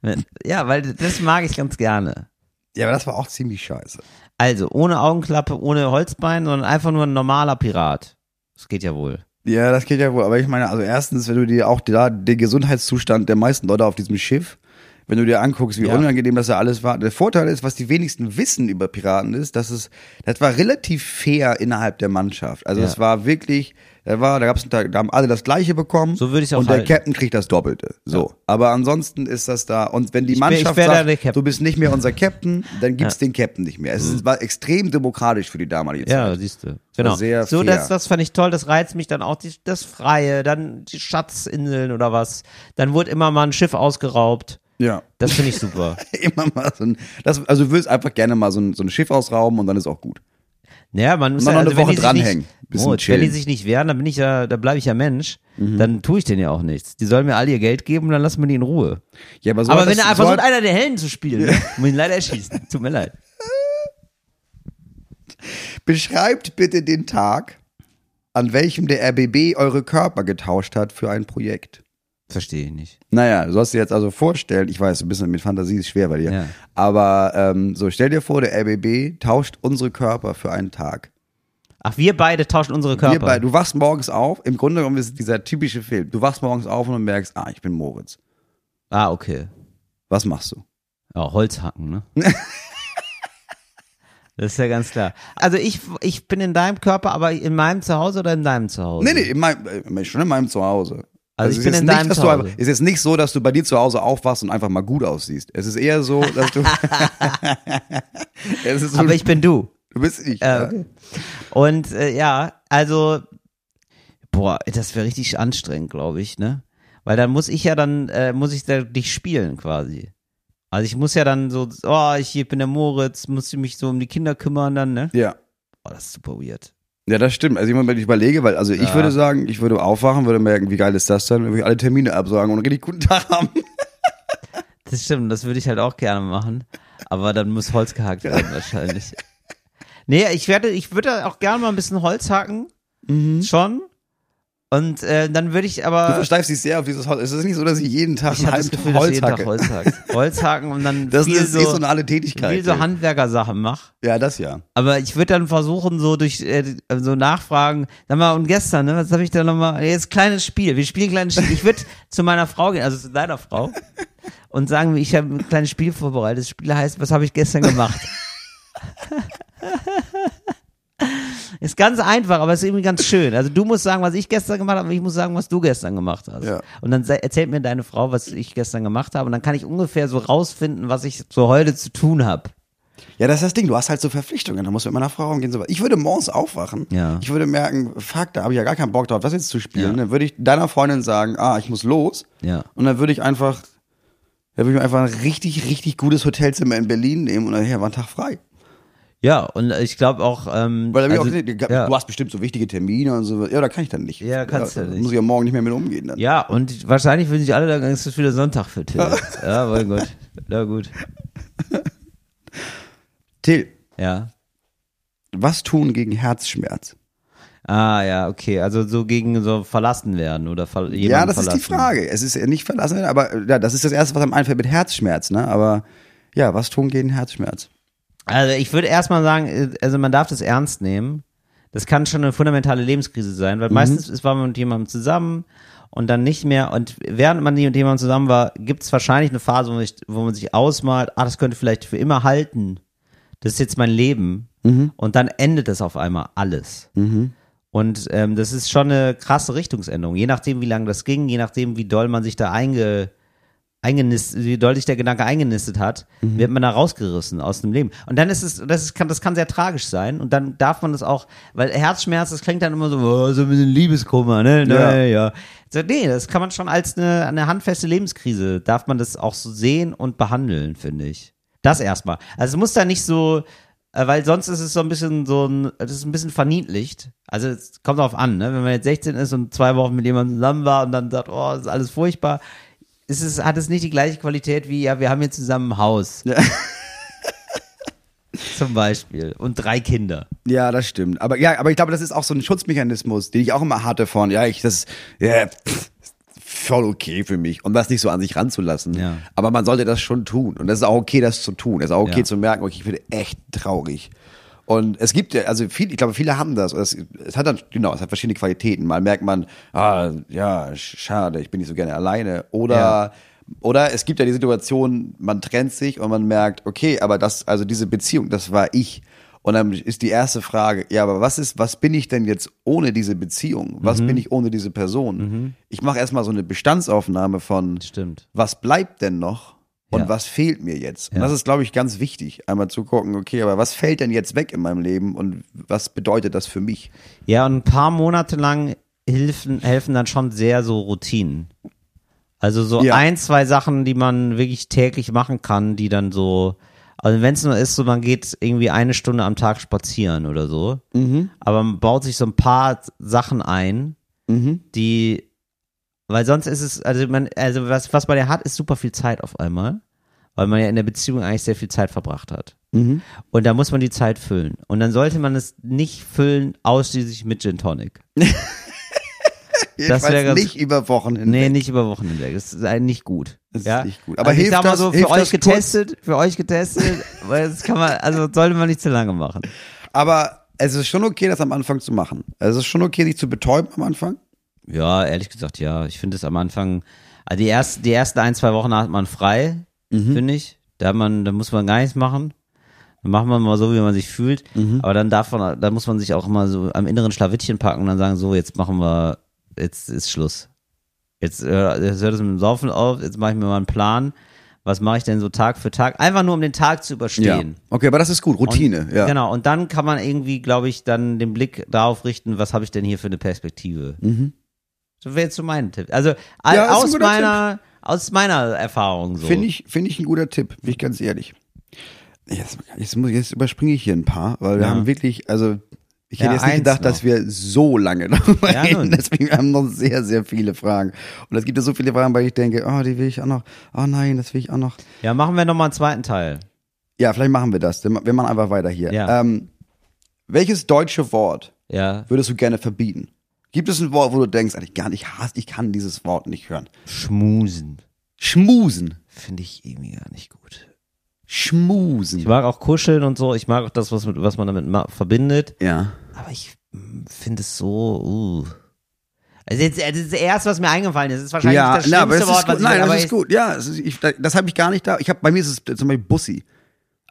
[laughs] ja, weil das mag ich ganz gerne. Ja, aber das war auch ziemlich scheiße. Also, ohne Augenklappe, ohne Holzbein, sondern einfach nur ein normaler Pirat. Das geht ja wohl. Ja, das geht ja wohl. Aber ich meine, also erstens, wenn du dir auch da den Gesundheitszustand der meisten Leute auf diesem Schiff, wenn du dir anguckst, wie Ja. unangenehm das ja alles war. Der Vorteil ist, was die wenigsten wissen über Piraten ist, dass es, das war relativ fair innerhalb der Mannschaft. Also Ja. es war wirklich, da war, da gab's, da, da haben alle das Gleiche bekommen. So würde ich's auch Und der halten. Captain kriegt das Doppelte. So. Aber ansonsten ist das da. Und wenn die Ich ich Mannschaft wär sagt, der du bist nicht mehr unser Captain, dann gibt's Ja. den Captain nicht mehr. Es ist, war extrem demokratisch für die damalige Zeit. Ja, siehst du. Genau. sehr so, fair. das, das fand ich toll, das reizt mich dann auch, die, das Freie, dann die Schatzinseln oder was. Dann wurde immer mal ein Schiff ausgeraubt. Ja. Das finde ich super. [laughs] Immer mal so ein, das, also du willst einfach gerne mal so ein, so ein Schiff ausrauben und dann ist auch gut. Ja, man muss ja, noch also eine Woche dranhängen. Nicht, Moritz, wenn die. Mhm. sich nicht wehren, dann bin ich ja, da bleibe ich ja Mensch. Dann tue ich denen ja auch nichts. Die sollen mir alle ihr Geld geben und dann lassen wir die in Ruhe. Ja, aber so Aber wenn er so versucht, hat- einer der Helden zu spielen, ne, [laughs] muss ich ihn leider erschießen. Tut mir leid. [laughs] Beschreibt bitte den Tag, an welchem der RBB eure Körper getauscht hat für ein Projekt. Verstehe ich nicht. Naja, du sollst dir jetzt also vorstellen, ich weiß, ein bisschen mit Fantasie ist schwer bei dir, Ja. aber ähm, so stell dir vor, der RBB tauscht unsere Körper für einen Tag. Ach, wir beide tauschen unsere Körper. Wir bei, du wachst morgens auf, im Grunde genommen ist es dieser typische Film. Du wachst morgens auf und merkst, ah, ich bin Moritz. ah, okay. Was machst du? Ja, Holz hacken, ne? [laughs] das ist ja ganz klar. Also ich, ich bin in deinem Körper, aber in meinem Zuhause oder in deinem Zuhause? Nee, nee, in meinem, äh, schon in meinem Zuhause. Also es ich ist bin jetzt in nicht, deinem Zuhause. einfach- ist jetzt nicht so, dass du bei dir zu Hause aufwachst und einfach mal gut aussiehst. Es ist eher so, dass du. [laughs] es ist so, Aber ich bin du. du bist ich. Äh, okay. Und äh, ja, also, boah, das wäre richtig anstrengend, glaube ich, ne? Weil dann muss ich ja dann, äh, muss ich da dich spielen quasi. Also ich muss ja dann so, oh, ich bin der Moritz, muss ich mich so um die Kinder kümmern dann, ne? ja. Oh, das ist super weird. Ja, das stimmt. Also wenn ich überlege, weil also ich Ja. würde sagen, ich würde aufwachen, würde merken, wie geil ist das dann, würde ich alle Termine absagen und einen richtig guten Tag haben. [laughs] Das stimmt, das würde ich halt auch gerne machen. Aber dann muss Holz gehackt werden wahrscheinlich. Nee, ich werde, ich würde auch gerne mal ein bisschen Holz hacken. Schon. Und äh, dann würde ich Du aber. versteifst dich sehr auf dieses Holz. Es ist nicht so, dass ich jeden Tag Ich einen halben Gefühl, ich jeden Holz Tag hacke. Holz [laughs] hack. Holz hacken und dann Das viel ist, so, so eine alle Tätigkeit. viel so Handwerkersachen mach. ja, das ja. Aber ich würde dann versuchen, so durch äh, so nachfragen, sag mal, und gestern, ne, was habe ich da nochmal? Jetzt kleines Spiel. Wir spielen ein kleines Spiel. Ich würde [laughs] zu meiner Frau gehen, also zu deiner Frau, und sagen, ich habe ein kleines Spiel vorbereitet. Das Spiel heißt, was habe ich gestern gemacht? [laughs] Ist ganz einfach, aber ist irgendwie ganz schön. Also du musst sagen, was ich gestern gemacht habe, und ich muss sagen, was du gestern gemacht hast. Ja. Und dann erzählt mir deine Frau, was ich gestern gemacht habe, und dann kann ich ungefähr so rausfinden, was ich so heute zu tun habe. Ja, das ist das Ding. Du hast halt so Verpflichtungen. Da musst du mit meiner Frau umgehen. So. Ich würde morgens aufwachen. Ja. Ich würde merken, fuck, da habe ich ja gar keinen Bock drauf, das jetzt zu spielen. Ja. Dann würde ich deiner Freundin sagen, ah, ich muss los. Ja. Und dann würde ich einfach, dann würde ich mir einfach ein richtig, richtig gutes Hotelzimmer in Berlin nehmen und dann hier war ein Tag frei. Ja, und ich glaube auch, ähm, Weil dann also, auch, gesehen, ja. du hast bestimmt so wichtige Termine und so. Ja, da kann ich dann nicht. Ja, kannst du da nicht. Muss ich ja morgen nicht mehr mit umgehen dann. ja, und wahrscheinlich würden sich alle sagen, es ist wieder Sonntag für Till. [laughs] ja, mein Gott. Na gut. [laughs] Till, Ja. was tun gegen Herzschmerz? Ah, ja, okay. Also so gegen so verlassen werden oder ver jemanden ja, das verlassen. ist die Frage. Es ist ja nicht verlassen, aber ja, das ist das Erste, was einem einfällt mit Herzschmerz, ne? Aber Ja, was tun gegen Herzschmerz? Also ich würde erstmal sagen, äh, also man darf das ernst nehmen. Das kann schon eine fundamentale Lebenskrise sein, weil meistens ist, war man mit jemandem zusammen und dann nicht mehr. Und während man mit jemandem zusammen war, gibt es wahrscheinlich eine Phase, wo man, sich, wo man sich ausmalt, ah, das könnte vielleicht für immer halten. Das ist jetzt mein Leben. Und dann endet das auf einmal alles. Und ähm, das ist schon eine krasse Richtungsänderung. Je nachdem, wie lange das ging, je nachdem, wie doll man sich da einge, eingenistet, wie doll sich der Gedanke eingenistet hat, wird man da rausgerissen aus dem Leben. Und dann ist es, das ist, kann, das kann sehr tragisch sein. Und dann darf man das auch, weil Herzschmerz, das klingt dann immer so, oh, so ein bisschen Liebeskummer, ne? Ja. Ja. ja. So, nee, das kann man schon als eine, eine handfeste Lebenskrise, darf man das auch so sehen und behandeln, finde ich. Das erstmal. Also es muss da nicht so, äh, weil sonst ist es so ein bisschen so ein, das ist ein bisschen verniedlicht. Also es kommt darauf an, ne? wenn man jetzt 16 ist und zwei Wochen mit jemandem zusammen war und dann sagt, oh, das ist alles furchtbar, ist es, hat es nicht die gleiche Qualität wie, ja, wir haben jetzt zusammen ein Haus. [laughs] Zum Beispiel. Und drei Kinder. Ja, das stimmt. Aber ja, aber ich glaube, das ist auch so ein Schutzmechanismus, den ich auch immer hatte von, ja, ich, das, ja, pff, voll okay für mich, um das nicht so an sich ranzulassen. Ja. Aber man sollte das schon tun. Und das ist auch okay, das zu tun. Es ist auch okay Ja. zu merken, okay, ich bin echt traurig. Und es gibt ja, also viel, ich glaube, viele haben das. Es, es hat dann, genau, es hat verschiedene Qualitäten. Mal merkt man, ah, ja, sch- schade, ich bin nicht so gerne alleine. Oder, Ja. oder es gibt ja die Situation, man trennt sich und man merkt, okay, aber das, also diese Beziehung, das war ich. Und dann ist die erste Frage, ja, aber was ist, was bin ich denn jetzt ohne diese Beziehung? Mhm. Was bin ich ohne diese Person? Ich mache erstmal so eine Bestandsaufnahme von, Stimmt. was bleibt denn noch? Und Ja. was fehlt mir jetzt? Und Ja. das ist, glaube ich, ganz wichtig, einmal zu gucken, okay, aber was fällt denn jetzt weg in meinem Leben und was bedeutet das für mich? Ja, und ein paar Monate lang helfen, helfen dann schon sehr so Routinen. Also so Ja. ein, zwei Sachen, die man wirklich täglich machen kann, die dann so, also wenn es nur ist, so man geht irgendwie eine Stunde am Tag spazieren oder so, aber man baut sich so ein paar Sachen ein, die, weil sonst ist es, also man, also was, was man ja hat, ist super viel Zeit auf einmal, weil man ja in der Beziehung eigentlich sehr viel Zeit verbracht hat. Und da muss man die Zeit füllen. Und dann sollte man es nicht füllen ausschließlich mit Gin Tonic. [laughs] Ich Das weiß wär ganz- nicht über Wochen hinweg. Nee, nicht über Wochen hinweg. Das ist eigentlich nicht gut. Das ist ja? nicht gut. Aber also ich hilft sag mal das- so, für euch getestet, für euch getestet, [laughs] weil das kann man, also sollte man nicht zu lange machen. Aber es ist schon okay, das am Anfang zu machen. Es ist schon okay, sich zu betäuben am Anfang. Ja, ehrlich gesagt, ja. Ich finde es am Anfang, also die ersten, die ersten ein, zwei Wochen hat man frei, Mhm. finde ich. Da hat man, da muss man gar nichts machen. Dann macht man mal so, wie man sich fühlt. Mhm. Aber dann darf man, dann muss man sich auch immer so am inneren Schlawittchen packen und dann sagen, so, jetzt machen wir, jetzt ist Schluss. Jetzt, äh, jetzt hört es mit dem Saufen auf, jetzt mache ich mir mal einen Plan. Was mache ich denn so Tag für Tag? Einfach nur, um den Tag zu überstehen. Okay, aber das ist gut. Routine, Und, ja. Genau, und dann kann man irgendwie, glaube ich, dann den Blick darauf richten, was habe ich denn hier für eine Perspektive. Das wäre jetzt so mein Tipp. Also. Ja, aus meiner, aus meiner Erfahrung so. Finde ich, finde ich ein guter Tipp, bin ich ganz ehrlich. Jetzt, jetzt, muss, jetzt überspringe ich hier ein paar, weil wir Ja. haben wirklich, also ich Ja, hätte jetzt nicht gedacht, noch. dass wir so lange darüber Ja, reden. [laughs] Deswegen haben wir noch sehr, sehr viele Fragen. Und es gibt ja so viele Fragen, weil ich denke, oh, die will ich auch noch, oh nein, das will ich auch noch. Ja, machen wir nochmal einen zweiten Teil. Ja, vielleicht machen wir das. Wir machen einfach weiter hier. Ja. Ähm, welches deutsche Wort würdest du gerne verbieten? Gibt es ein Wort, wo du denkst, eigentlich gar nicht, ich hasse, ich kann dieses Wort nicht hören? schmusen. Schmusen. Finde ich irgendwie gar nicht gut. Schmusen. Ich mag auch kuscheln und so. Ich mag auch das, was, mit, was man damit verbindet. ja. Aber ich mm, finde es so, uh. Also jetzt, das ist das erste, was mir eingefallen ist. Das ist wahrscheinlich Ja, das na, schlimmste das Wort, was ich Nein, aber das ist gut. Ja, ich, das habe ich gar nicht da. Ich habe bei mir ist es zum Beispiel Bussi.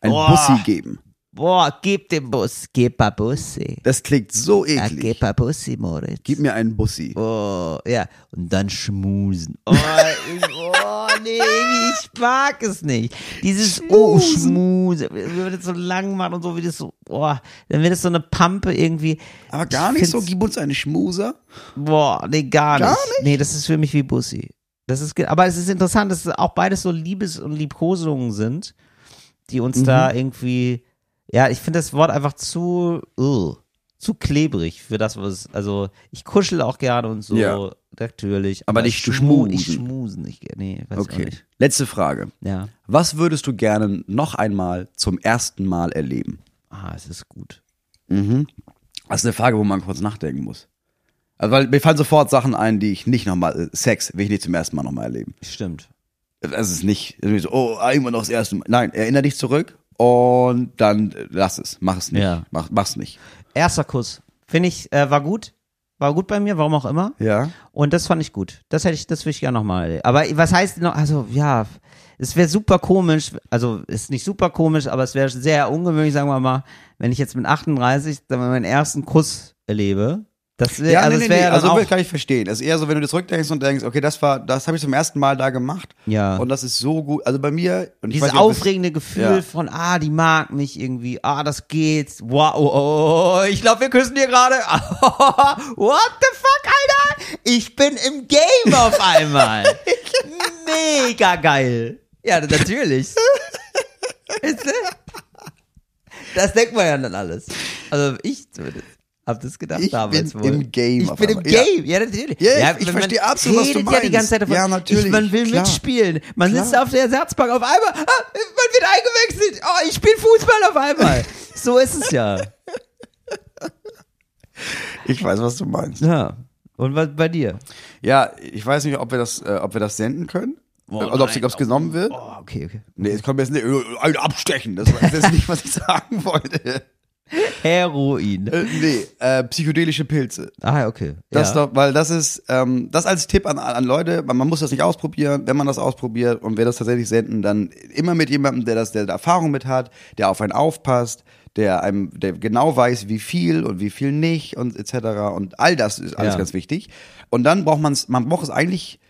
Ein Boah. Bussi geben. Boah, gib den Bus, gib ein Bussi. Das klingt so Ja, eklig. gib ein Bussi, Moritz. Gib mir einen Bussi. Oh, ja. Und dann schmusen. Oh, oh nee, ich mag es nicht. Dieses Oh, schmusen. Wenn man das so lang macht und so, wie das so, oh, dann wird es so eine Pampe irgendwie. Aber gar Ich nicht so, gib uns einen Schmuser. Boah, nee, gar, Gar nicht. Nee, das ist für mich wie Bussi. Das ist, aber es ist interessant, dass auch beides so Liebes- und Liebkosungen sind, die uns da irgendwie, ja, ich finde das Wort einfach zu, uh, zu klebrig für das, was, also, ich kuschel auch gerne und so, Ja. natürlich. Aber nicht zu schmu- schmusen. Ich schmusen nicht gerne, nee, weiß Okay. nicht. Letzte Frage. Ja. Was würdest du gerne noch einmal zum ersten Mal erleben? Ah, es ist gut. Das ist eine Frage, wo man kurz nachdenken muss. Also, weil mir fallen sofort Sachen ein, die ich nicht nochmal, Sex will ich nicht zum ersten Mal nochmal erleben. Stimmt. Es ist nicht, irgendwie so, oh, immer noch das erste Mal. Nein, erinnere dich zurück und dann äh, lass es. Mach es nicht. Ja. Mach, mach's nicht. Erster Kuss. Finde ich, äh, war gut. War gut bei mir, warum auch immer. Ja. Und das fand ich gut. Das hätte ich, das würde ich gerne nochmal. Aber was heißt noch, also ja, es wäre super komisch, also ist nicht super komisch, aber es wäre sehr ungewöhnlich, sagen wir mal, wenn ich jetzt mit 38 dann meinen ersten Kuss erlebe. Das wär, Ja, also nee, das nee, ja also kann ich verstehen. Es ist eher so, wenn du dir zurückdenkst und denkst, okay, das war, das habe ich zum ersten Mal da gemacht. Ja. Und das ist so gut. Also bei mir, und dieses nicht, aufregende Gefühl Ja. von, ah, die mag mich irgendwie, ah, das geht, wow, oh, oh, oh, ich glaube, wir küssen hier gerade, [laughs] what the fuck, Alter, ich bin im Game auf [laughs] einmal, [laughs] mega geil, ja, natürlich, das denkt man ja dann alles, also ich zumindest. Hab das gedacht Ich damals bin wohl. im Game Ich auf bin im einmal. Ja. Game, ja, natürlich. Ja, ich- ja, ich verstehe absolut, was du redet ja die meinst. ganze Zeit davon. Ja, natürlich, Ich, man will klar. mitspielen. Man Klar. sitzt auf der Ersatzbank auf einmal, ah, man wird eingewechselt. Oh, ich spiele Fußball auf einmal. [laughs] so ist es ja. Ich weiß, was du meinst. Ja. Und was bei dir? Ja, ich weiß nicht, ob wir das, äh, ob wir das senden können. Boah, Oder ob es genommen wird. Oh, okay, okay. Nee, es kommt jetzt nicht, äh, ein abstechen. Das war- ist nicht, was ich [laughs] sagen wollte. [laughs] Heroin. Äh, nee, äh, psychedelische Pilze. Ah, okay. Das ja. doch, weil das ist, ähm, das als Tipp an, an Leute, man, man muss das nicht ausprobieren. Wenn man das ausprobiert und wir das tatsächlich senden, dann immer mit jemandem, der das, der Erfahrung mit hat, der auf einen aufpasst, der einem, der genau weiß, wie viel und wie viel nicht und etc. Und all das ist alles Ja. ganz wichtig. Und dann braucht man es, man braucht es eigentlich,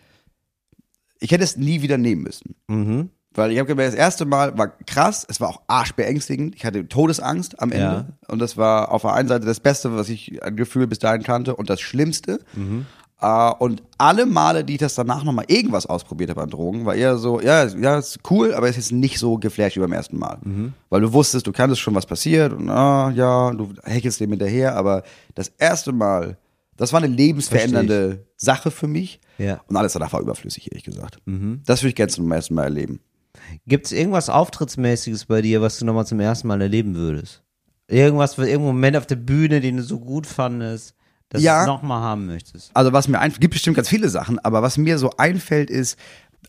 ich hätte es nie wieder nehmen müssen. Mhm. Weil ich habe gemerkt, das erste Mal war krass, es war auch arschbeängstigend. Ich hatte Todesangst am Ende. Ja. Und das war auf der einen Seite das Beste, was ich an Gefühl bis dahin kannte und das Schlimmste. Mhm. Äh, und alle Male, die ich das danach nochmal irgendwas ausprobiert habe an Drogen, war eher so, ja, ja, ist cool, aber es ist nicht so geflasht wie beim ersten Mal. Mhm. Weil du wusstest, du kanntest schon, was passiert und ah, ja, du heckelst dem hinterher, aber das erste Mal, das war eine lebensverändernde Sache für mich. Ja. Und alles danach war überflüssig, ehrlich gesagt. Mhm. Das würde ich gerne zum ersten Mal erleben. Gibt's irgendwas Auftrittsmäßiges bei dir, was du nochmal zum ersten Mal erleben würdest? Irgendwas, irgendein Moment auf der Bühne, den du so gut fandest, dass Ja. du nochmal haben möchtest? Also was mir einfällt, gibt bestimmt ganz viele Sachen, aber was mir so einfällt ist,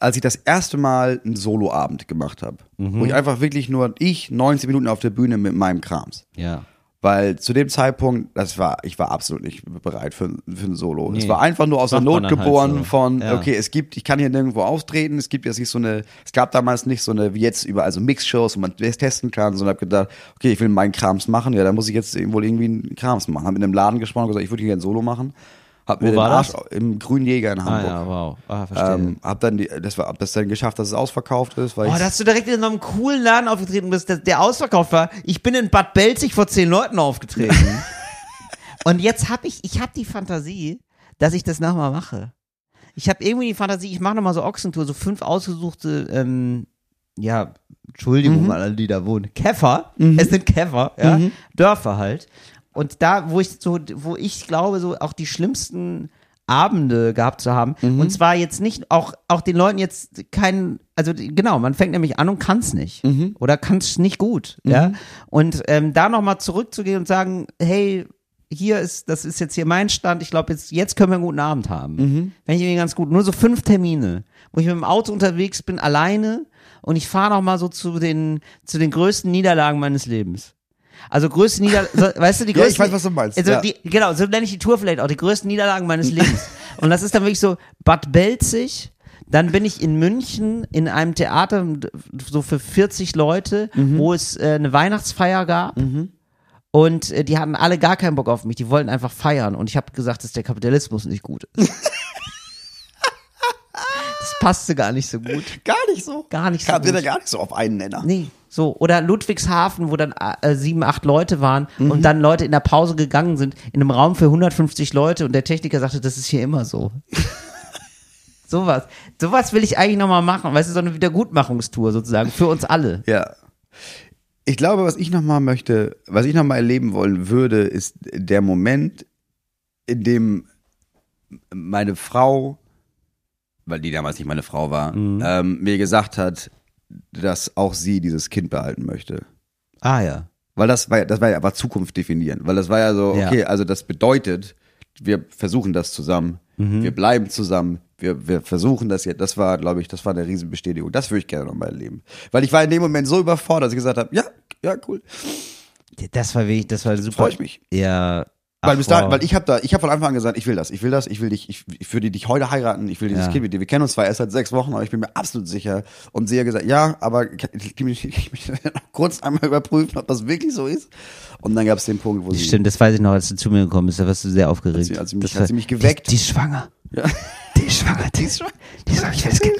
als ich das erste Mal einen Soloabend gemacht habe, wo ich einfach wirklich nur ich 90 Minuten auf der Bühne mit meinem Krams. Ja. Weil zu dem Zeitpunkt, das war, ich war absolut nicht bereit für, für ein Solo. Nee. Es war einfach nur aus der Not halt geboren so. von, Ja. okay, es gibt, ich kann hier nirgendwo auftreten, es gibt jetzt nicht so eine, es gab damals nicht so eine, wie jetzt überall so Mix-Shows, wo man das testen kann, sondern hab gedacht, okay, ich will meinen Krams machen, ja, dann muss ich jetzt wohl irgendwie einen Krams machen. Hab mit einem Laden gesprochen und gesagt, ich würde hier ein Solo machen. Hab Wo mir den war Arsch das? im Grünen Jäger in Ah Hamburg. ja, wow. Ah, verstehe. Ähm, hab dann die, das war, hab das dann geschafft, dass es ausverkauft ist, weil Oh, ich, da hast du direkt in einem coolen Laden aufgetreten bist, der, der ausverkauft war. Ich bin in Bad Belzig vor zehn Leuten aufgetreten. [laughs] Und jetzt habe ich, ich habe die Fantasie, dass ich das nochmal mache. Ich habe irgendwie die Fantasie, ich mache nochmal so Ochsentour, so fünf ausgesuchte, ähm, ja, Entschuldigung Mhm. an alle, die da wohnen. Käfer, es sind Käfer, ja, Mhm. Dörfer halt. Und da, wo ich so, wo ich glaube, so auch die schlimmsten Abende gehabt zu haben. Mhm. Und zwar jetzt nicht, auch, auch den Leuten jetzt keinen, also genau, man fängt nämlich an und kann es nicht. Mhm. Oder kann es nicht gut. Ja. Und ähm, da nochmal zurückzugehen und sagen, hey, hier ist, das ist jetzt hier mein Stand, ich glaube, jetzt, jetzt können wir einen guten Abend haben. Mhm. Wenn ich irgendwie ganz gut, nur so fünf Termine, wo ich mit dem Auto unterwegs bin, alleine und ich fahre nochmal so zu den, zu den größten Niederlagen meines Lebens. Also größte Niederlagen, so, [laughs] weißt du, die Ja, größten. ich weiß, was du meinst, Also ja. die, genau, so nenne ich die Tour vielleicht auch, die größten Niederlagen meines Lebens. [laughs] Und das ist dann wirklich so Bad Belzig, dann bin ich in München in einem Theater so für 40 Leute, Mhm. wo es äh, eine Weihnachtsfeier gab. Und äh, die hatten alle gar keinen Bock auf mich, die wollten einfach feiern. Und ich habe gesagt, dass der Kapitalismus nicht gut ist. [laughs] das passte gar nicht so gut. gar nicht so. Gar nicht so Kam gut. gar nicht so auf einen Nenner. Nee, so. Oder Ludwigshafen, wo dann äh, sieben, acht Leute waren Mhm. und dann Leute in der Pause gegangen sind, in einem Raum für 150 Leute und der Techniker sagte, das ist hier immer so. [laughs] Sowas. Sowas will ich eigentlich nochmal machen. Weißt du, so eine Wiedergutmachungstour sozusagen für uns alle. Ja. Ich glaube, was ich nochmal möchte, was ich nochmal erleben wollen würde, ist der Moment, in dem meine Frau, weil die damals nicht meine Frau war, ähm, mir gesagt hat, dass auch sie dieses Kind behalten möchte. Ah ja. Weil das war, ja- das war ja war Zukunft definieren. Weil das war ja so, Ja. okay, also das bedeutet, wir versuchen das zusammen, wir bleiben zusammen, wir, wir versuchen das jetzt. Das war, glaube ich, das war eine Riesenbestätigung. Das würde ich gerne nochmal erleben. Weil ich war in dem Moment so überfordert, dass ich gesagt habe, ja, ja, cool. Das war wirklich, das war super. Freu ich mich. Ja. Weil, Ach, bis dahin, wow. weil ich habe da, ich habe von Anfang an gesagt, ich will das, ich will das, ich will dich, ich, ich würde dich heute heiraten, ich will dieses Ja. Kind mit dir. Wir kennen uns zwar erst seit sechs Wochen, aber ich bin mir absolut sicher. Und sie hat gesagt, ja, aber ich, ich, ich, ich möchte noch kurz einmal überprüfen, ob das wirklich so ist. Und dann gab es den Punkt, wo sie, Stimmt, das weiß ich noch, als du zu mir gekommen bist, da warst du sehr aufgeregt. Hat sie- hat sie mich- Das hat war- sie mich geweckt. Die, die ist schwanger. Ja. Die ist schwanger. Die ist schwanger. Die ist schwanger. Ich will das Kind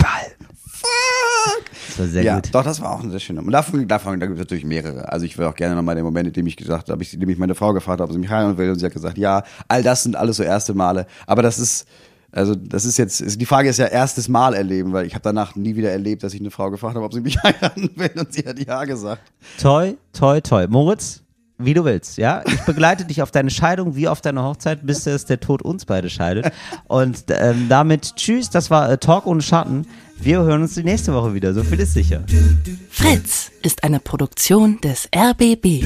behalten. Das war sehr ja, gut. doch, das war auch ein sehr schöner. Und davon, davon da gibt es natürlich mehrere. Also ich will auch gerne nochmal den Moment, in dem ich gesagt habe, ich, in dem ich meine Frau gefragt habe, ob sie mich heiraten will, und sie hat gesagt, ja, all das sind alles so erste Male. Aber das ist, also das ist jetzt, die Frage ist ja erstes Mal erleben, weil ich habe danach nie wieder erlebt, dass ich eine Frau gefragt habe, ob sie mich [laughs] heiraten will, und sie hat ja gesagt. Toi, toi, toi. Moritz, wie du willst, ja? Ich begleite dich auf deine Scheidung wie auf deine Hochzeit, bis es der Tod uns beide scheidet. Und ähm, damit tschüss, das war äh, Talk ohne Schatten. Wir hören uns die nächste Woche wieder, so viel ist sicher. Fritz ist eine Produktion des RBB.